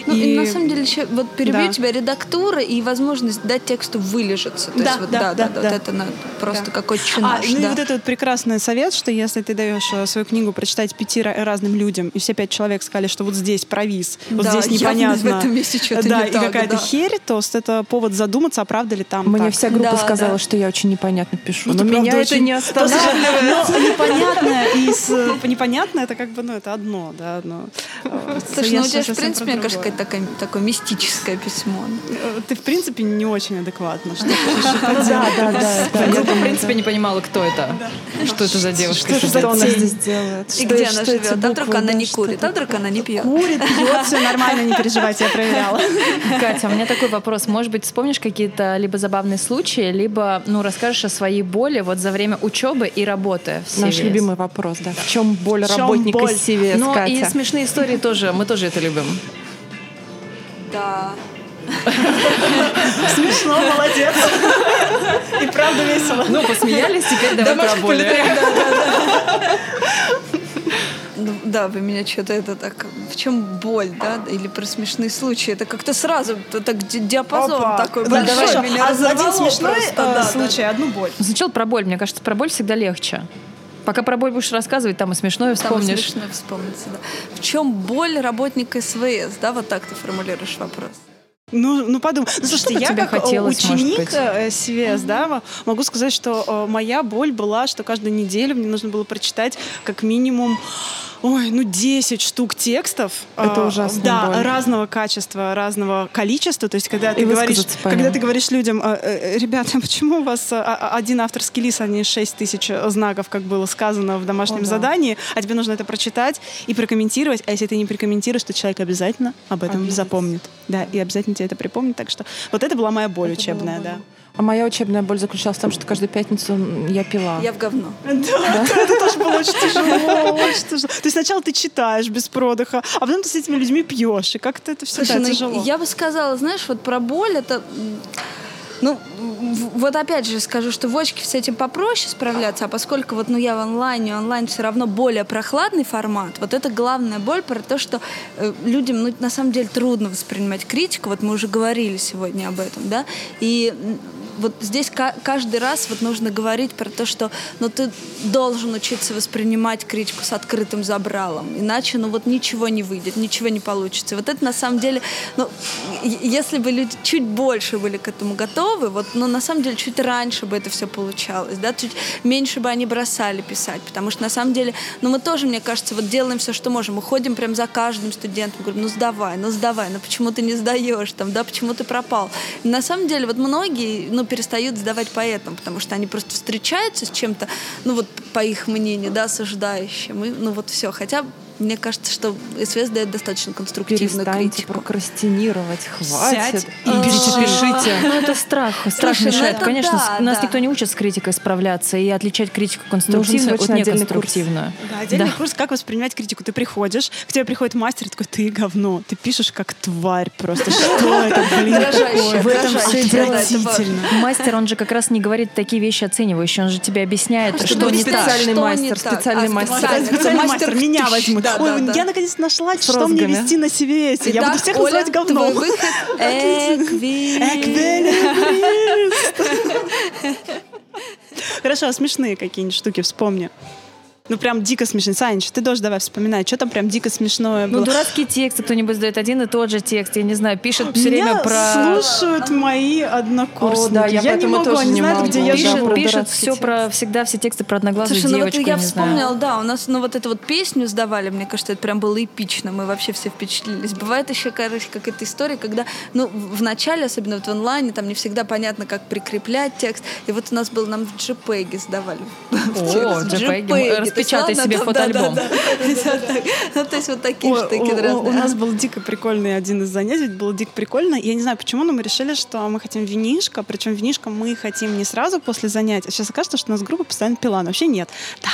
Ну, и... И- на самом деле, вот перебью Да. тебя, редактура и возможность дать тексту вылежаться. То Да, есть, вот, да, да, да, да, да, вот это на- просто Да. какой А, чинаш, ну и да. вот это вот прекрасный совет, что если ты даешь э, свою книгу прочитать пяти ра- разным людям, и все пять человек сказали, что вот здесь провис, вот Да, здесь непонятно. в этом месте что-то да, не и так. Какая-то да. херь, то это повод задуматься, а правда ли там Мне так. вся группа Да, сказала, да. что я очень непонятно пишу. Но меня это очень- не останавливает. Но непонятное и с непонятное это как бы, ну, это одно, да, но... э, Слушай, ну у тебя, совсем в принципе, мне кажется, какое-то такое, такое мистическое письмо. Э, Ты, в принципе, не очень адекватно. Что Да, да, да. Группа, в принципе, не понимала, кто это. Что это за девушка. Что она здесь делает? И где она живет? А вдруг она не курит, а вдруг она не пьет. Курит, пьет, все нормально, не переживайте, я проверяла. Катя, у меня такой вопрос. Может быть, вспомнишь какие-то либо забавные случаи, либо ну, расскажешь о своей боли вот за время учебы и работы в Наш CVS? любимый вопрос, да. В чем боль В чем работника боль? CVS, Ну и Катя? смешные истории тоже, мы тоже это любим. Да. Смешно, молодец. И правда весело. Ну, посмеялись, теперь давай про боли. Ну, да, вы меня что-то это так... В чем боль, да? Или про смешные случаи? Это как-то сразу так ди- диапазон Опа. такой Да, большой. хорошо. Меня А за один смешной просто, э, да, да. случай, одну боль. Сначала про боль. Мне кажется, про боль всегда легче. Пока про боль будешь рассказывать, там и смешное Там вспомнишь. смешно вспомнится, да. В чем боль работника СВС, да? Вот так ты формулируешь вопрос. Ну, ну подумай. Ну, слушайте, Что-то я тебе как э, хотелось, ученик э, CVS, да, могу сказать, что э, моя боль была, что каждую неделю мне нужно было прочитать как минимум Ой, ну 10 штук текстов. Это э, ужасная Да, боль. разного качества, разного количества. То есть, когда И ты говоришь, когда ты говоришь людям, э, э, ребята, почему у вас а- один авторский лист, а не 6 тысяч знаков, как было сказано в домашнем О, да. задании, а тебе нужно это прочитать и прокомментировать, а если ты не прокомментируешь, то человек обязательно об этом Обидится. запомнит. Да, и обязательно тебе это припомнит. Так что вот это была моя боль Это учебная, да. А моя учебная боль заключалась в том, что каждую пятницу я пила. Я в говно. Да, это тоже было очень тяжело, очень тяжело. То есть сначала ты читаешь без продыха, а потом ты с этими людьми пьешь, и как-то это все Слушай, ну, тяжело. я бы сказала, знаешь, вот про боль это... Ну, вот опять же скажу, что в очке с этим попроще справляться, а поскольку вот ну, я в онлайне, онлайн все равно более прохладный формат, вот это главная боль про то, что э, людям ну, на самом деле трудно воспринимать критику, вот мы уже говорили сегодня об этом, да, и вот здесь ка- каждый раз вот нужно говорить про то, что ну, ты должен учиться воспринимать критику с открытым забралом, иначе ну вот ничего не выйдет, ничего не получится. Вот это на самом деле, ну, если бы люди чуть больше были к этому готовы, вот, ну, на самом деле чуть раньше бы это все получалось, да, чуть меньше бы они бросали писать, потому что на самом деле, ну, мы тоже, мне кажется, вот делаем все, что можем, мы ходим прям за каждым студентом, говорим, ну, сдавай, ну, сдавай, ну, почему ты не сдаешь, там, да, почему ты пропал. На самом деле, вот многие, ну, перестают сдавать поэтому, потому что они просто встречаются с чем-то, ну, вот, по их мнению, да, осуждающим, и, ну, вот все, хотя мне кажется, что СВС дает достаточно конструктивную Перестаньте критику. прокрастинировать, хватит. Сядь и перепишите. Ну, это страх. Страх Слушай, ну мешает. Конечно, да, нас да. никто не учит с критикой справляться и отличать критику конструктивную от курс. неконструктивную. Да, отдельный Да. курс, как воспринимать критику. Ты приходишь, к тебе приходит мастер, и такой, ты говно, ты пишешь как тварь просто. Что это, блин, такое? В этом все отвратительно. Мастер, он же как раз не говорит такие вещи оценивающие, он же тебе объясняет, Что не так. Специальный мастер, специальный А, мастер. специальный. Мастер, меня возьмут. Да, Ой, да, да. я наконец нашла, что розгами. мне вести на CVS. Я Итак, буду всех Оля, называть говном. твой выход Эквилибрист. Хорошо, а смешные какие-нибудь штуки вспомни. Ну, прям дико смешные. Санич, ты тоже давай вспоминай, что там прям дико смешное Ну, было. дурацкие тексты, кто-нибудь задает один и тот же текст, я не знаю, пишет все Меня время про... слушают мои однокурсники. О, да, я не поэтому могу, тоже они не знают, могу. где я живу. про пишет все текст. про всегда все тексты про одноглазую Слушай, ну вот девочку, я не знаю. вспомнила, да, у нас, ну вот эту вот песню сдавали, мне кажется, это прям было эпично, мы вообще все впечатлились. Бывает еще, короче, какая-то история, когда, ну, в начале, особенно вот в онлайне, там не всегда понятно, как прикреплять текст, и вот у нас был, нам в JPEG сдавали. О, JPEG. Распечатай себе фотоальбом. Ну, то есть вот такие штуки у нас был дико прикольный один из занятий, было дико прикольно. Я не знаю почему, но мы решили, что мы хотим винишко, причем винишко мы хотим не сразу после занятия. Сейчас окажется, что у нас группа постоянно пила, но вообще нет. Да.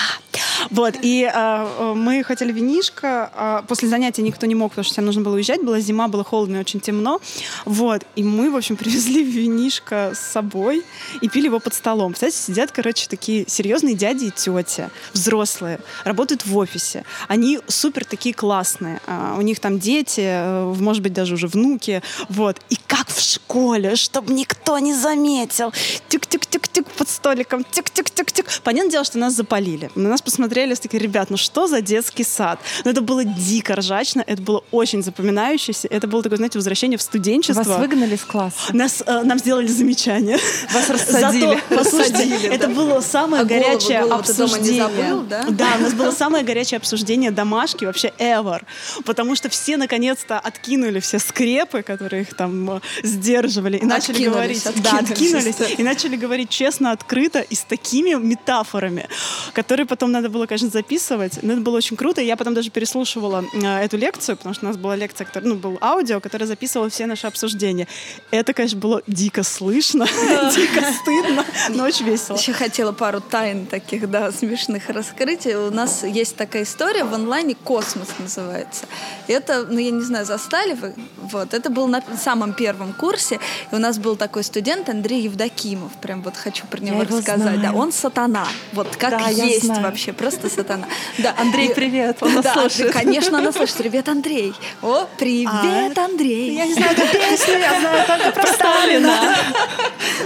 Вот, и а, а, мы хотели винишко, а после занятия никто не мог, потому что всем нужно было уезжать, была зима, было холодно и очень темно. Вот, и мы, в общем, привезли винишко с собой и пили его под столом. Представляете, сидят, короче, такие серьезные дяди и тети, взрослые, работают в офисе. Они супер такие классные. А, У них там дети, э, может быть, даже уже внуки. Вот. И как в школе, чтобы никто не заметил. Тюк-тюк-тюк-тюк столиком. Тюк-тюк-тюк-тюк. Понятное дело, что нас запалили. На нас посмотрели смотрели, такие, ребят, ну что за детский сад? Но это было дико ржачно, это было очень запоминающееся, это было такое, знаете, возвращение в студенчество. Вас выгнали из класса? Нас, э, нам сделали замечание. Вас рассадили. Зато, послушайте, это было самое А горячее голову ты дома не обсуждение. забыл, да? Да, у нас было самое горячее обсуждение домашки вообще ever. Потому что все наконец-то откинули все скрепы, которые их там э, сдерживали, и начали Откинулись, говорить. Да, откинулись. И начали говорить честно, открыто и с такими метафорами, которые потом надо было, конечно, записывать. Но это было очень круто. И я потом даже переслушивала э, эту лекцию, потому что у нас была лекция, которая, ну, был аудио, которая записывала все наши обсуждения. Это, конечно, было дико слышно, дико стыдно, но очень весело. Еще хотела пару тайн таких, да, смешных раскрыть. У нас есть такая история в онлайне «Космос» называется. Это, ну, я не знаю, застали вы? Вот, это был на самом первом курсе. И у нас был такой студент Андрей Евдокимов. Прям вот хочу про него его рассказать. знаю. Да, он сатана. Вот как Да, есть знаю. вообще, просто сатана. Да. Андрей, И- привет, он нас да, слушает. конечно, она слышит. Привет, Андрей. О, привет, Андрей. Я не знаю эту песню, я знаю только про Сталина.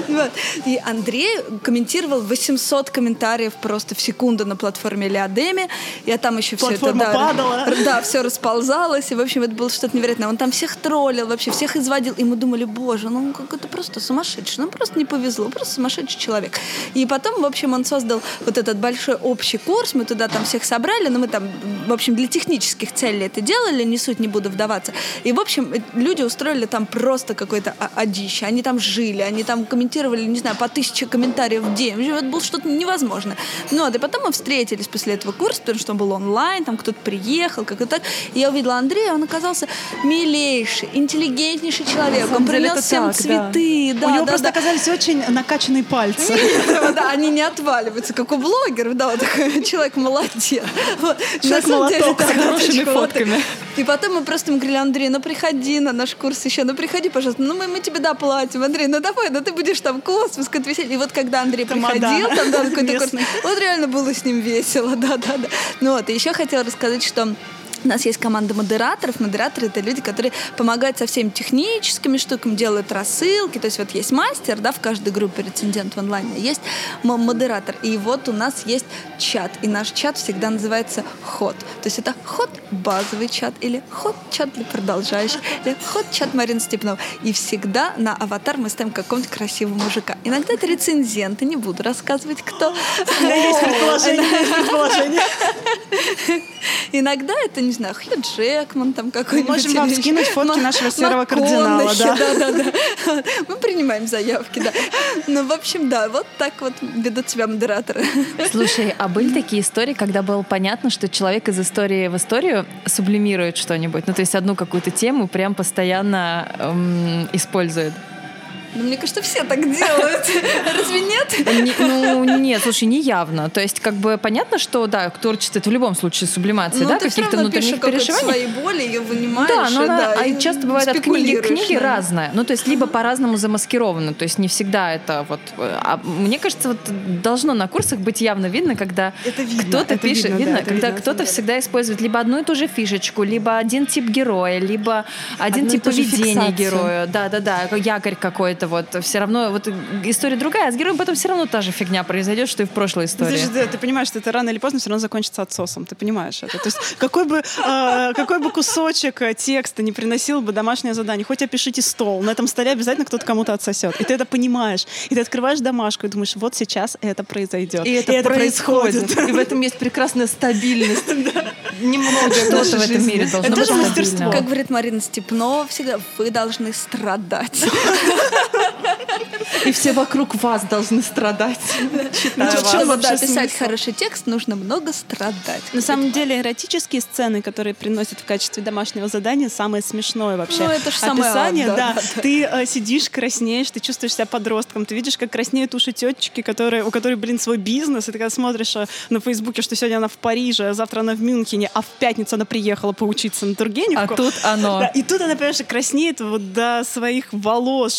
Вот. И Андрей комментировал 800 комментариев просто в секунду на платформе Леодеми. Я там еще все это... Платформа Да, падала. да, все расползалось. И, в общем, это было что-то невероятное. Он там всех троллил, вообще всех изводил. И мы думали, боже, ну он какой-то просто сумасшедший. Ну просто не повезло, просто сумасшедший человек. И потом, в общем, он создал вот этот большой общий курс. Мы туда там всех собрали, но мы там, в общем, для технических целей это делали, не суть, не буду вдаваться. И, в общем, э, люди устроили там просто какое-то о- одище. Они там жили, они там комментировали, не знаю, по тысяче комментариев в день. Это было что-то невозможное. Ну, вот, и потом мы встретились после этого курса, потому что он был онлайн, там кто-то приехал, как и так. И я увидела Андрея, он оказался милейший, интеллигентнейший человек. Он принес всем так, да. цветы. Да, У него да, просто да. оказались очень накачанные пальцы. Да, они не отваливаются, как у блогеров, да, вот такой человек молодец. Вот. На самом деле, Человек-молоток да, с хорошими фотками. И потом мы просто ему говорили, Андрей, ну приходи на наш курс еще, ну приходи, пожалуйста, ну мы, мы тебе доплатим, Андрей, ну давай, ну ты будешь там космос, как веселье. И вот когда Андрей приходил, там, да, какой-то курс, вот реально было с ним весело, да-да-да. Ну вот, и еще хотела рассказать, что у нас есть команда модераторов. Модераторы — это люди, которые помогают со всеми техническими штуками, делают рассылки. То есть вот есть мастер, да, в каждой группе рецензент в онлайне, есть модератор. И вот у нас есть чат. И наш чат всегда называется ход. То есть это ход базовый чат или ход чат для продолжающих, или ход чат Марины Степнова. И всегда на аватар мы ставим какого-нибудь красивого мужика. Иногда это рецензенты, не буду рассказывать, кто. Есть предположение, есть предположение. Иногда это, не знаю, Хью Джекман там какой-нибудь. можем вам или скинуть еще фотки нашего серого кардинала, да. да, да, да. Мы принимаем заявки, да. Ну, в общем, да, вот так вот ведут себя модераторы. Слушай, а были такие истории, когда было понятно, что человек из истории в историю сублимирует что-нибудь? Ну, то есть одну какую-то тему прям постоянно эм, использует. Ну, мне кажется, все так делают. Разве нет? Не- ну, нет, слушай, не явно. То есть, как бы понятно, что, да, творчество это в любом случае сублимация, Ну, да, каких-то внутренних переживаний. свои боли, ее вынимаешь. Да, но она, а часто бывает от книги к книге разное. Ну, то есть либо по-разному замаскировано, то есть не всегда это вот... А мне кажется, вот должно на курсах быть явно видно, когда кто-то пишет, видно, когда кто-то всегда использует либо одну и ту же фишечку, либо один тип героя, либо один тип поведения героя. Да-да-да, якорь какой-то вот. Все равно вот история другая, а с героем потом все равно та же фигня произойдет, что и в прошлой Ты, истории. же, да, ты понимаешь, что это рано или поздно все равно закончится отсосом. Ты понимаешь это. То есть какой бы, э, какой бы кусочек текста не приносил бы домашнее задание, хоть опишите стол, на этом столе обязательно кто-то кому-то отсосет. И ты это понимаешь. И ты открываешь домашку и думаешь, вот сейчас это произойдет. И это, происходит. И в этом есть прекрасная стабильность. Немного Что-то нашей в этом мире должно Это быть же мастерство. Как говорит Марина Степнова всегда, вы должны страдать. И все вокруг вас должны страдать. читая Ну, Чтобы да, вообще писать смысл? хороший текст, нужно много страдать. На самом деле эротические сцены, которые приносят в качестве домашнего задания, самое смешное вообще. Ну, это ж самое Описание, ад, да, да. да, да. Ты э, сидишь, краснеешь, ты чувствуешь себя подростком, ты видишь, как краснеют уши тетечки, которые, у которой, блин, свой бизнес, и ты когда смотришь э, на Фейсбуке, что сегодня она в Париже, а завтра она в Мюнхене, а в пятницу она приехала поучиться на Тургеневку. А тут оно. Да, и тут она, понимаешь, краснеет вот до своих волос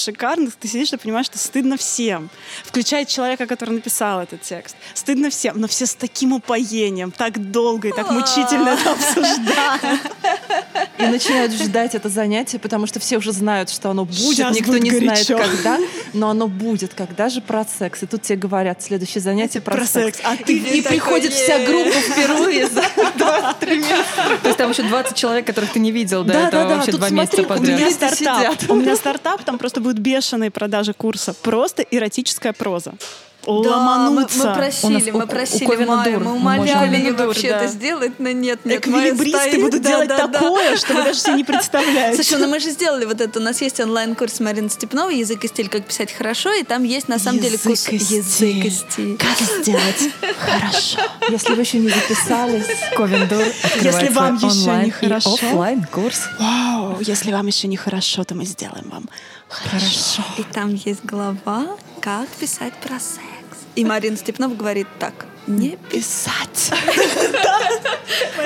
Ты сидишь и понимаешь, что стыдно всем. Включая человека, который написал этот текст. Стыдно всем, но все с таким упоением, так долго и так мучительно это обсуждают. и начинают ждать это занятие, потому что все уже знают, что оно будет, Сейчас никто будет не горячо. знает когда, но оно будет, когда же про секс. И тут тебе говорят, следующее занятие про, Про секс. А ты И приходит вся группа впервые за 23 месяца. То есть там еще 20 человек, которых ты не видел до Да, этого да, да, вообще тут два смотри, месяца у У подряд. меня стартап. У меня стартап, там просто будут бешеные продажи курса. Просто эротическая проза. Да, мы, Ломануться. мы просили, У нас у- мы у просили Ковина Майю, дур. мы Мы умоляли ее вообще Да. это сделать, но нет, нет. Эквилибристы будут Да, делать да, да. такое, что вы даже себе не представляете. Слушай, ну мы же сделали вот это. У нас есть онлайн-курс Марины Степновой «Язык и стиль. Как писать хорошо», и там есть на самом деле Язык курс и «Язык и стиль». Как сделать хорошо. Если вы еще не записались, Ковендур Если вам еще не хорошо. оффлайн курс. Вау, если вам еще не хорошо, то мы сделаем вам хорошо. И там есть глава «Как писать про секс». И Марина Степнова говорит так. Не Писать.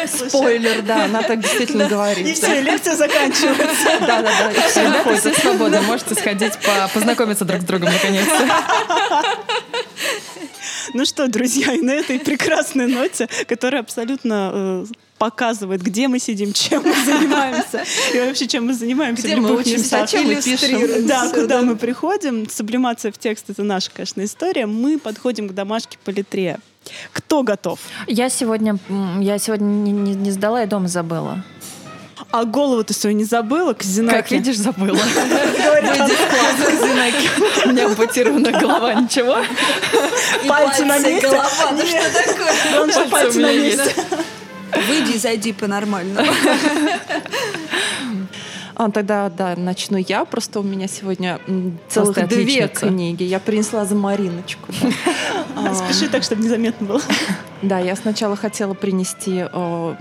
спойлер, да, она так действительно И говорит. все, лекция заканчивается. Да, да, да. и все выходит. все можете сходить по- познакомиться друг с другом наконец-то. Ну что, друзья, и на этой прекрасной ноте, которая абсолютно э, показывает, где мы сидим, чем мы занимаемся и вообще чем мы занимаемся Где в мы учимся, местах. о чем мы пишем. Да, куда да. мы приходим. Сублимация в текст — это наша, конечно, история. Мы подходим к домашке по литре. Кто готов? Я сегодня, я сегодня не, не- не сдала, я дома забыла. А голову ты свою не забыла, Казинаки? Как видишь, забыла. Казинаки. У меня ампутирована голова, ничего. Пальцы на месте? голова, ну что такое? Он же пальцы на месте. Выйди и зайди по-нормальному. А, тогда, да, начну я. Просто у меня сегодня целых Просто две отличница. книги. Я принесла за Мариночку. А, Спеши так, чтобы незаметно было. Да, я сначала хотела принести э,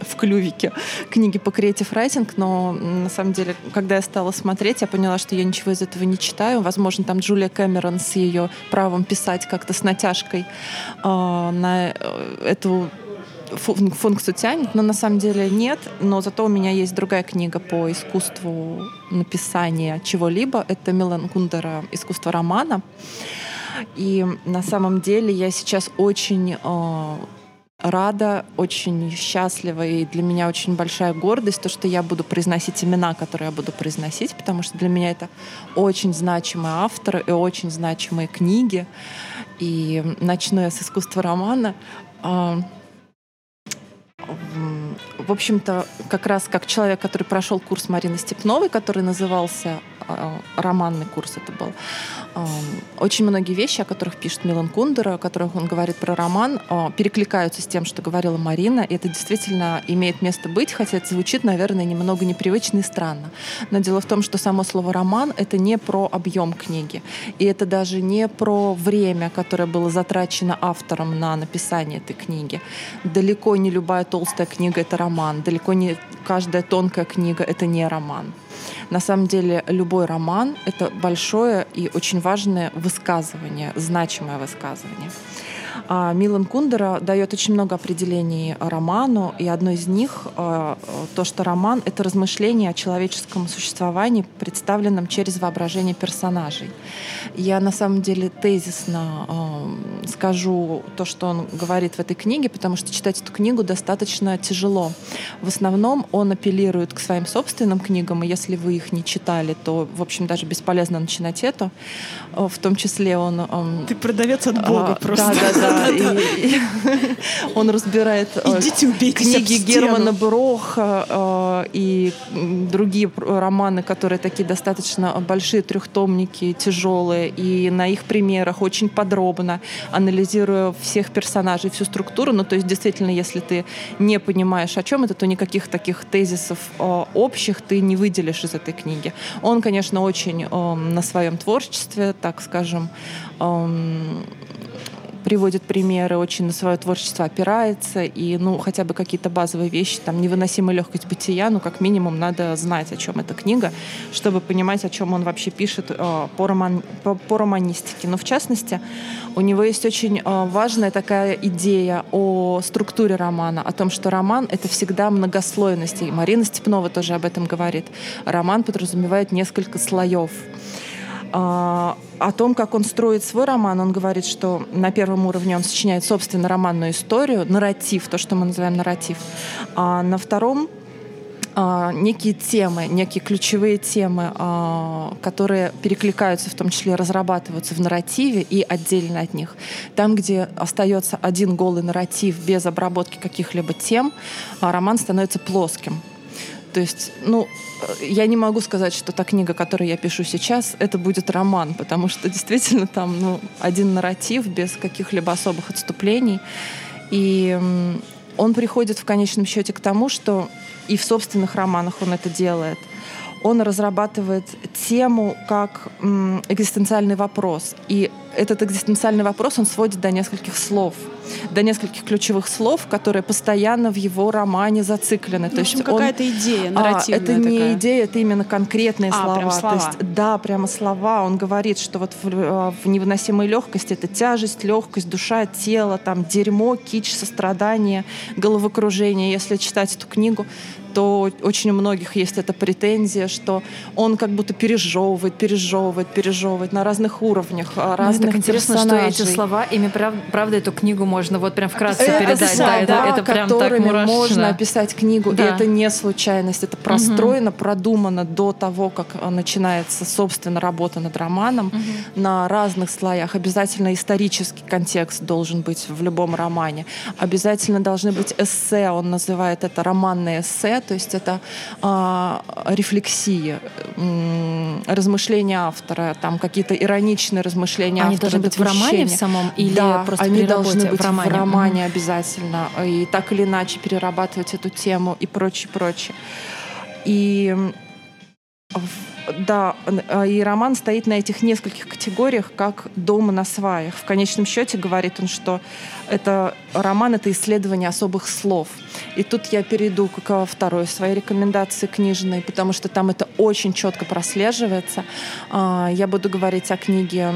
в клювике книги по Creative Writing, но на самом деле, когда я стала смотреть, я поняла, что я ничего из этого не читаю. Возможно, там Джулия Кэмерон с ее правом писать как-то с натяжкой э, на э, эту функцию тянет, но на самом деле нет. Но зато у меня есть другая книга по искусству написания чего-либо. Это Милан Кундера «Искусство романа». И на самом деле я сейчас очень э, рада, очень счастлива, и для меня очень большая гордость, то, что я буду произносить имена, которые я буду произносить, потому что для меня это очень значимые авторы и очень значимые книги. И начну я с искусства романа. А, В общем-то, как раз как человек, который прошел курс Марины Степновой, который назывался романный курс это был. Ам, Очень многие вещи, о которых пишет Милан Кундера, о которых он говорит про роман, а, перекликаются с тем, что говорила Марина. И это действительно имеет место быть, хотя это звучит, наверное, немного непривычно и странно. Но дело в том, что само слово «роман» — это не про объем книги. И это даже не про время, которое было затрачено автором на написание этой книги. Далеко не любая толстая книга — это роман. Далеко не каждая тонкая книга — это не роман. На самом деле любой роман — это большое и очень важное высказывание, значимое высказывание. А Милан Кундера дает очень много определений роману, и одно из них э, то, что роман — это размышление о человеческом существовании, представленном через воображение персонажей. Я на самом деле тезисно скажу то, что он говорит в этой книге, потому что читать эту книгу достаточно тяжело. В основном он апеллирует к своим собственным книгам, и если вы их не читали, то, в общем, даже бесполезно начинать эту. Э, В том числе он... эм, Ты продавец от Бога а, просто. Да, да, да. Он разбирает э, книги. Германа Броха э, и другие романы, которые такие достаточно большие трехтомники, тяжелые, и на их примерах очень подробно анализируя всех персонажей, всю структуру. Ну, то есть, действительно, если ты не понимаешь, о чем это, то никаких таких тезисов э, общих ты не выделишь из этой книги. Он, конечно, очень э, на своем творчестве, так скажем, эм, приводит примеры, очень на свое творчество опирается, и, ну, хотя бы какие-то базовые вещи, там, невыносимая легкость бытия, ну, как минимум, надо знать, о чем эта книга, чтобы понимать, о чем он вообще пишет э, по, роман, по, по романистике. Но, в частности, у него есть очень э, важная такая идея о структуре романа, о том, что роман — это всегда многослойность, и Марина Степнова тоже об этом говорит. Роман подразумевает несколько слоев. А, О том, как он строит свой роман, он говорит, что на первом уровне он сочиняет, собственно, романную историю, нарратив, то, что мы называем нарратив. А на втором а, некие темы, некие ключевые темы, а, которые перекликаются, в том числе разрабатываются в нарративе и отдельно от них. Там, где остается один голый нарратив без обработки каких-либо тем, роман становится плоским. То есть, ну, я не могу сказать, что та книга, которую я пишу сейчас, это будет роман, потому что действительно там ну, один нарратив без каких-либо особых отступлений. И он приходит в конечном счете к тому, что и в собственных романах он это делает. Он разрабатывает тему как экзистенциальный вопрос. И этот экзистенциальный вопрос он сводит до нескольких слов, до нескольких ключевых слов, которые постоянно в его романе зациклены. Ну, в общем, какая-то идея нарративная. А, это не такая. идея, это именно конкретные а, слова. Прям слова. То есть, да, прямо слова. Он говорит, что вот в, а, в невыносимой легкости это тяжесть, легкость, душа, тело, там дерьмо, кич, сострадание, головокружение. Если читать эту книгу, то очень у многих есть эта претензия, что он как будто пережевывает, пережевывает, пережевывает на разных уровнях, а, разных так интересно, персонажей. что эти слова, ими прав, правда эту книгу можно вот прям вкратце это передать. Слова, да, это, это прям так которыми мурашно. можно описать книгу. Да. И это не случайность, это простроено, угу. продумано до того, как начинается, собственно, работа над романом угу. на разных слоях. Обязательно исторический контекст должен быть в любом романе. Обязательно должны быть эссе, он называет это романное эссе, то есть это э, рефлексии, э, размышления автора, там какие-то ироничные размышления Они должны быть в романе в самом или да, просто они при должны быть в романе? в романе обязательно. И так или иначе перерабатывать эту тему и прочее, прочее. И да, и роман стоит на этих нескольких категориях, как «Дома на сваях». В конечном счете говорит он, что это роман — это исследование особых слов. И тут я перейду к второй своей рекомендации книжной, потому что там это очень четко прослеживается. А, я буду говорить о книге а,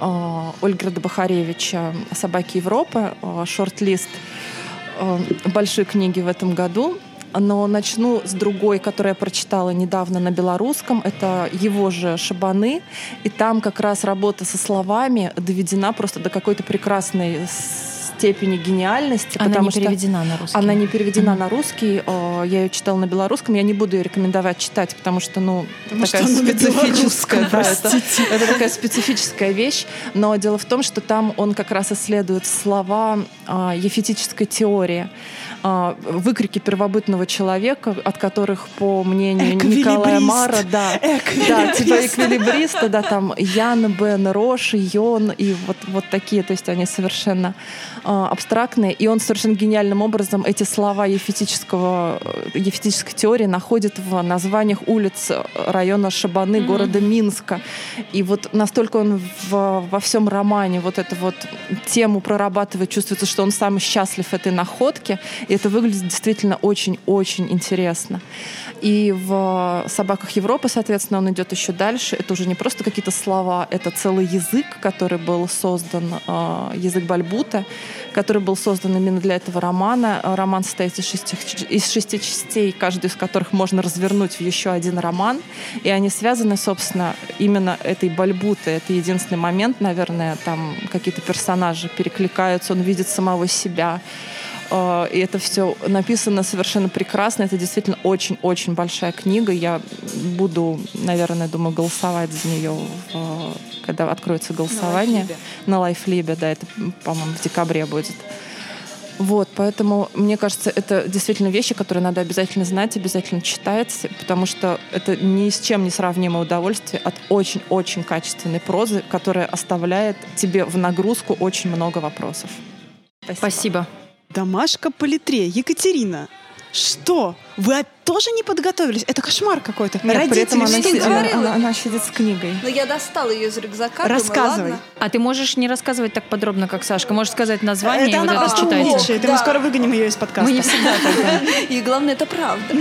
Ольгерда Бахаревича «Собаки Европы», а, шорт-лист большой книги в этом году но начну с другой, которую я прочитала недавно на белорусском. Это его же «Шабаны». И там как раз работа со словами доведена просто до какой-то прекрасной степени гениальности. Она потому не что переведена на русский. Она не переведена mm-hmm. на русский. Я ее читала на белорусском. Я не буду ее рекомендовать читать, потому что, ну, потому такая что специфическая. Да, это, это такая специфическая вещь. Но дело в том, что там он как раз исследует слова а, ефетической теории. А, выкрики первобытного человека, от которых, по мнению Николая Мара, да, да, типа эквилибриста, да, там Ян, Бен, Рош, Йон и вот, вот такие, то есть они совершенно абстрактные, и он совершенно гениальным образом эти слова ефетического, ефетической теории находит в названиях улиц района Шабаны, mm-hmm. города Минска. И вот настолько он в, во всем романе вот эту вот тему прорабатывает, чувствуется, что он сам счастлив этой находке, и это выглядит действительно очень-очень интересно. И в «Собаках Европы», соответственно, он идет еще дальше. Это уже не просто какие-то слова, это целый язык, который был создан, э, язык Бальбута, который был создан именно для этого романа. Роман состоит из шести, из шести частей, каждую из которых можно развернуть в еще один роман. И они связаны, собственно, именно этой Бальбутой. Это единственный момент, наверное, там какие-то персонажи перекликаются, он видит самого себя. А, и это все написано совершенно прекрасно. Это действительно очень-очень большая книга. Я буду, наверное, думаю, голосовать за нее, когда откроется голосование. На Лайфлибе, да, это, по-моему, в декабре будет. Вот, поэтому, мне кажется, это действительно вещи, которые надо обязательно знать, обязательно читать, потому что это ни с чем не сравнимое удовольствие от очень-очень качественной прозы, которая оставляет тебе в нагрузку очень много вопросов. Спасибо. Спасибо. Домашка по литре. Екатерина, что? Вы тоже не подготовились? Это кошмар какой-то. Нет, Родители, при этом она, си- она, она, она сидит с книгой. Но я достала ее из рюкзака. Рассказывай. Думаю, а ты можешь не рассказывать так подробно, как Сашка. Можешь сказать название это и она вот это читайте. Лучше. Да. Мы скоро выгоним ее из подкаста. Мы не всегда так. И главное, это правда.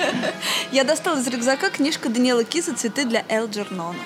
Я достала из рюкзака книжку Даниэла Киза «Цветы для Элджернона».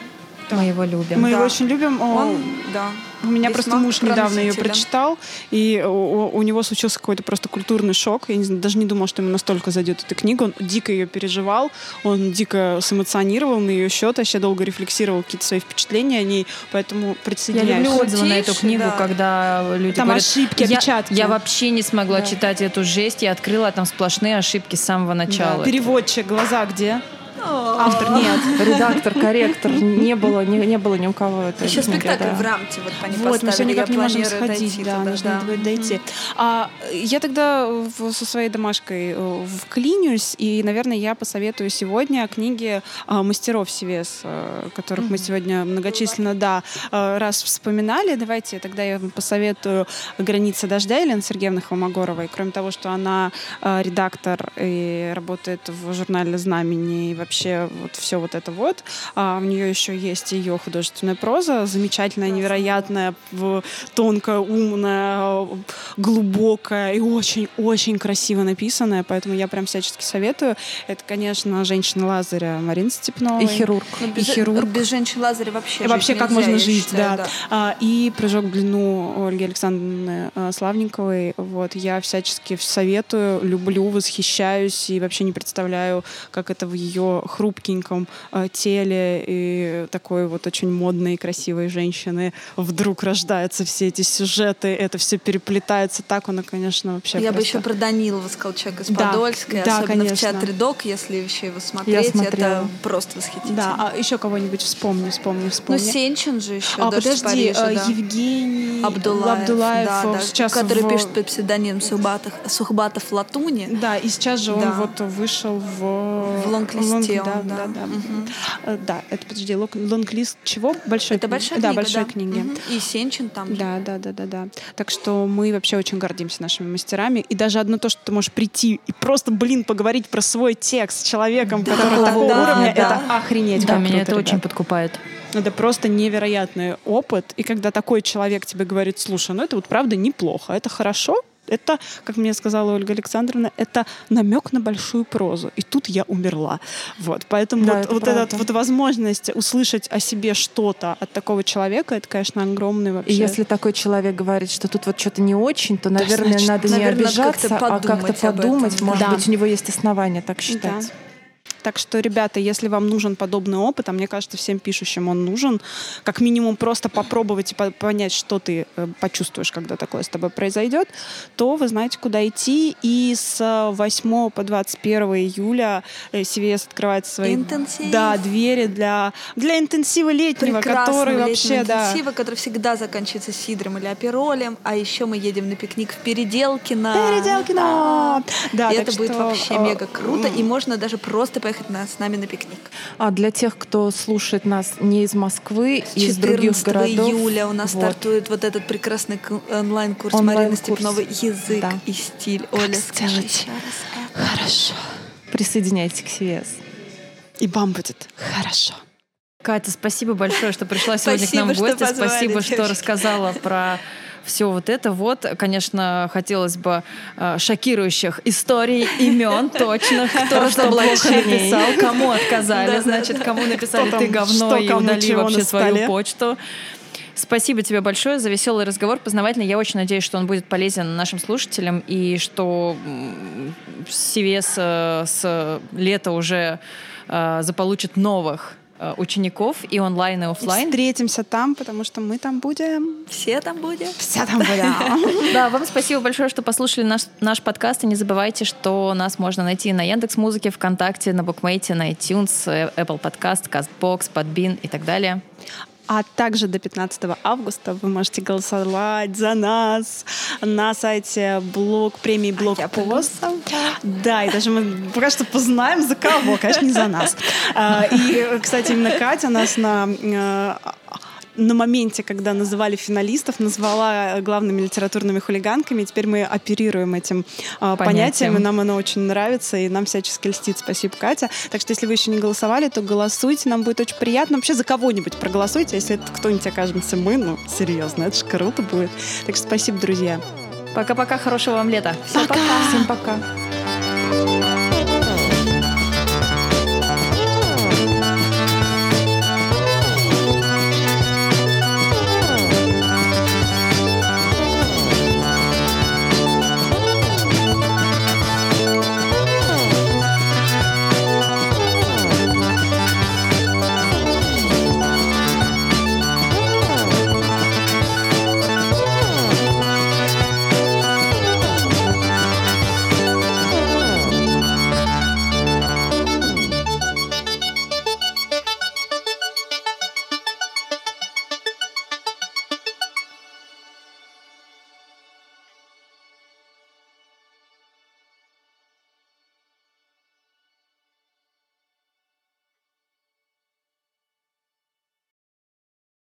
Мы его любим. Мы Да. его очень любим. О, Он, да. У меня просто муж недавно ее прочитал, и у, у- него случился какой-то просто культурный шок. Я не знаю, даже не думал, что ему настолько зайдет эта книга. Он дико ее переживал, он дико сэмоционировал на ее счет, вообще долго рефлексировал какие-то свои впечатления о ней, поэтому Я присоединяюсь. люблю отзывы на эту книгу, да. когда люди Там говорят, ошибки, я, опечатки. я вообще не смогла Да. читать эту жесть, я открыла, а там сплошные ошибки с самого Да. начала. Переводчик, глаза где? Автор нет. Редактор, корректор. Не было, не, не было ни у кого это. Еще спектакль в рамте вот ней Вот, мы все никак не можем сходить, дойти да, туда, нужно да. будет дойти. А, я тогда в- со своей домашкой э, вклинюсь, и, наверное, я посоветую сегодня книги а, мастеров CVS, э, которых мы сегодня многочисленно, да, раз вспоминали. Давайте тогда я вам посоветую «Граница дождя» Елены Сергеевны Холмогоровой. Кроме того, что она редактор и работает в журнале «Знамени», и вообще вот все вот это вот. А, у нее еще есть ее художественная проза, замечательная, невероятная, тонкая, умная, глубокая и очень-очень красиво написанная, поэтому я прям всячески советую. Это, конечно, «Женщина Лазаря» Марины Степновой. И хирург. Ну, И без, хирург. без женщин Лазаря вообще И вообще, как можно жить, считаю, да. А, и прыжок в длину Ольги Александровны а, Славниковой. Вот, я всячески советую, люблю, восхищаюсь и вообще не представляю, как это в ее хрупкеньком а, теле и такой вот очень модной и красивой женщины вдруг рождаются все эти сюжеты, это все переплетается так, она, конечно, вообще Я бы просто- еще про Данилова сказал, человек из Да, Подольска, да, особенно конечно. в театре Док, если еще его смотреть, это просто восхитительно. Да, а еще кого-нибудь вспомни, вспомни, ну, вспомни. Сенчин же еще, а, «Дождь в подожди, Париже», э, да. Евгений Абдулаев, Абдулаев, да, э, да, сейчас который в- пишет под псевдонимом Сухбатов, Сухбатов Латуни. Да, и сейчас же он Да. вот вышел в... В лонг-листе да, он, да, да. да. Мгм. Э, Да, это, подожди, лонг- лонг-лист чего? Большой Это большая Да, книга, большой да. книги. Мгм. И Сенчин там же. Да, да, да, да, да. Так что мы вообще очень гордимся нашими мастерами. И даже одно то, что ты можешь прийти и просто, блин, поговорить про свой текст с человеком, который да, такого да, уровня, да. это охренеть. Да, как меня круто, это очень ребят. подкупает. Это просто невероятный опыт. И когда такой человек тебе говорит, слушай, ну это вот правда неплохо, это хорошо, это, как мне сказала Ольга Александровна, это намек на большую прозу. И тут я умерла. Вот. Поэтому Да, вот, это вот правда. эта вот возможность услышать о себе что-то от такого человека, это, конечно, огромный вообще. И если такой человек говорит, что тут вот что-то не очень, то, наверное, значит, надо не наверное, надо обижаться, как-то а как-то подумать. Может Да. быть, у него есть основания так считать. Да. Так что, ребята, если вам нужен подобный опыт, а мне кажется, всем пишущим он нужен, как минимум просто попробовать и по- понять, что ты э, почувствуешь, когда такое с тобой произойдет, то вы знаете, куда идти. И с э, 8 по 21 июля э, CVS открывает свои Интенсив. да, двери для, для интенсива летнего, который Прекрасного вообще, летнего да, интенсива, который всегда заканчивается сидром или аперолем, а еще мы едем на пикник в Переделкино. Переделкино! Да, и так это будет что, вообще э, мега круто, и можно даже просто поехать на- с нами на пикник. А для тех, кто слушает нас не из Москвы, из других 14 городов. июля у нас вот. стартует вот этот прекрасный онлайн-курс Онлайн-курс. Марины Степновой «Язык Да. и стиль». Оля, скажи сделать? еще раз это. Хорошо. Присоединяйтесь к CVS. И вам будет хорошо. Катя, спасибо большое, что пришла сегодня Спасибо, к нам в что гости. позвали, спасибо, что девочки. рассказала про все вот это. Вот, конечно, хотелось бы э, шокирующих историй, имен точных, кто что плохо написал, кому отказали, значит, кому написали ты говно и удали вообще свою почту. Спасибо тебе большое за веселый разговор, познавательный. Я очень надеюсь, что он будет полезен нашим слушателям и что CVS э, с лета уже э, заполучит новых учеников и онлайн, и офлайн. Встретимся там, потому что мы там будем. Все там будем. Все там будем. Да, вам спасибо большое, что послушали наш, наш подкаст. И не забывайте, что нас можно найти на Яндекс Музыке, ВКонтакте, на Букмейте, на iTunes, э, Apple Podcast, CastBox, Podbean и так далее. А также до 15 августа вы можете голосовать за нас на сайте блог премии Блог Пост. Да, и даже мы пока что познаем за кого, конечно, не за нас. А, И, кстати, именно Катя нас на э, на моменте, когда называли финалистов, назвала главными литературными хулиганками. И теперь мы оперируем этим а, Понятием. понятием, и нам оно очень нравится, и нам всячески льстит. Спасибо, Катя. Так что, если вы еще не голосовали, то голосуйте, нам будет очень приятно. Вообще за кого-нибудь проголосуйте, если это кто-нибудь окажется мы, ну, серьезно, это же круто будет. Так что спасибо, друзья. Пока-пока, хорошего вам лета. Всем пока.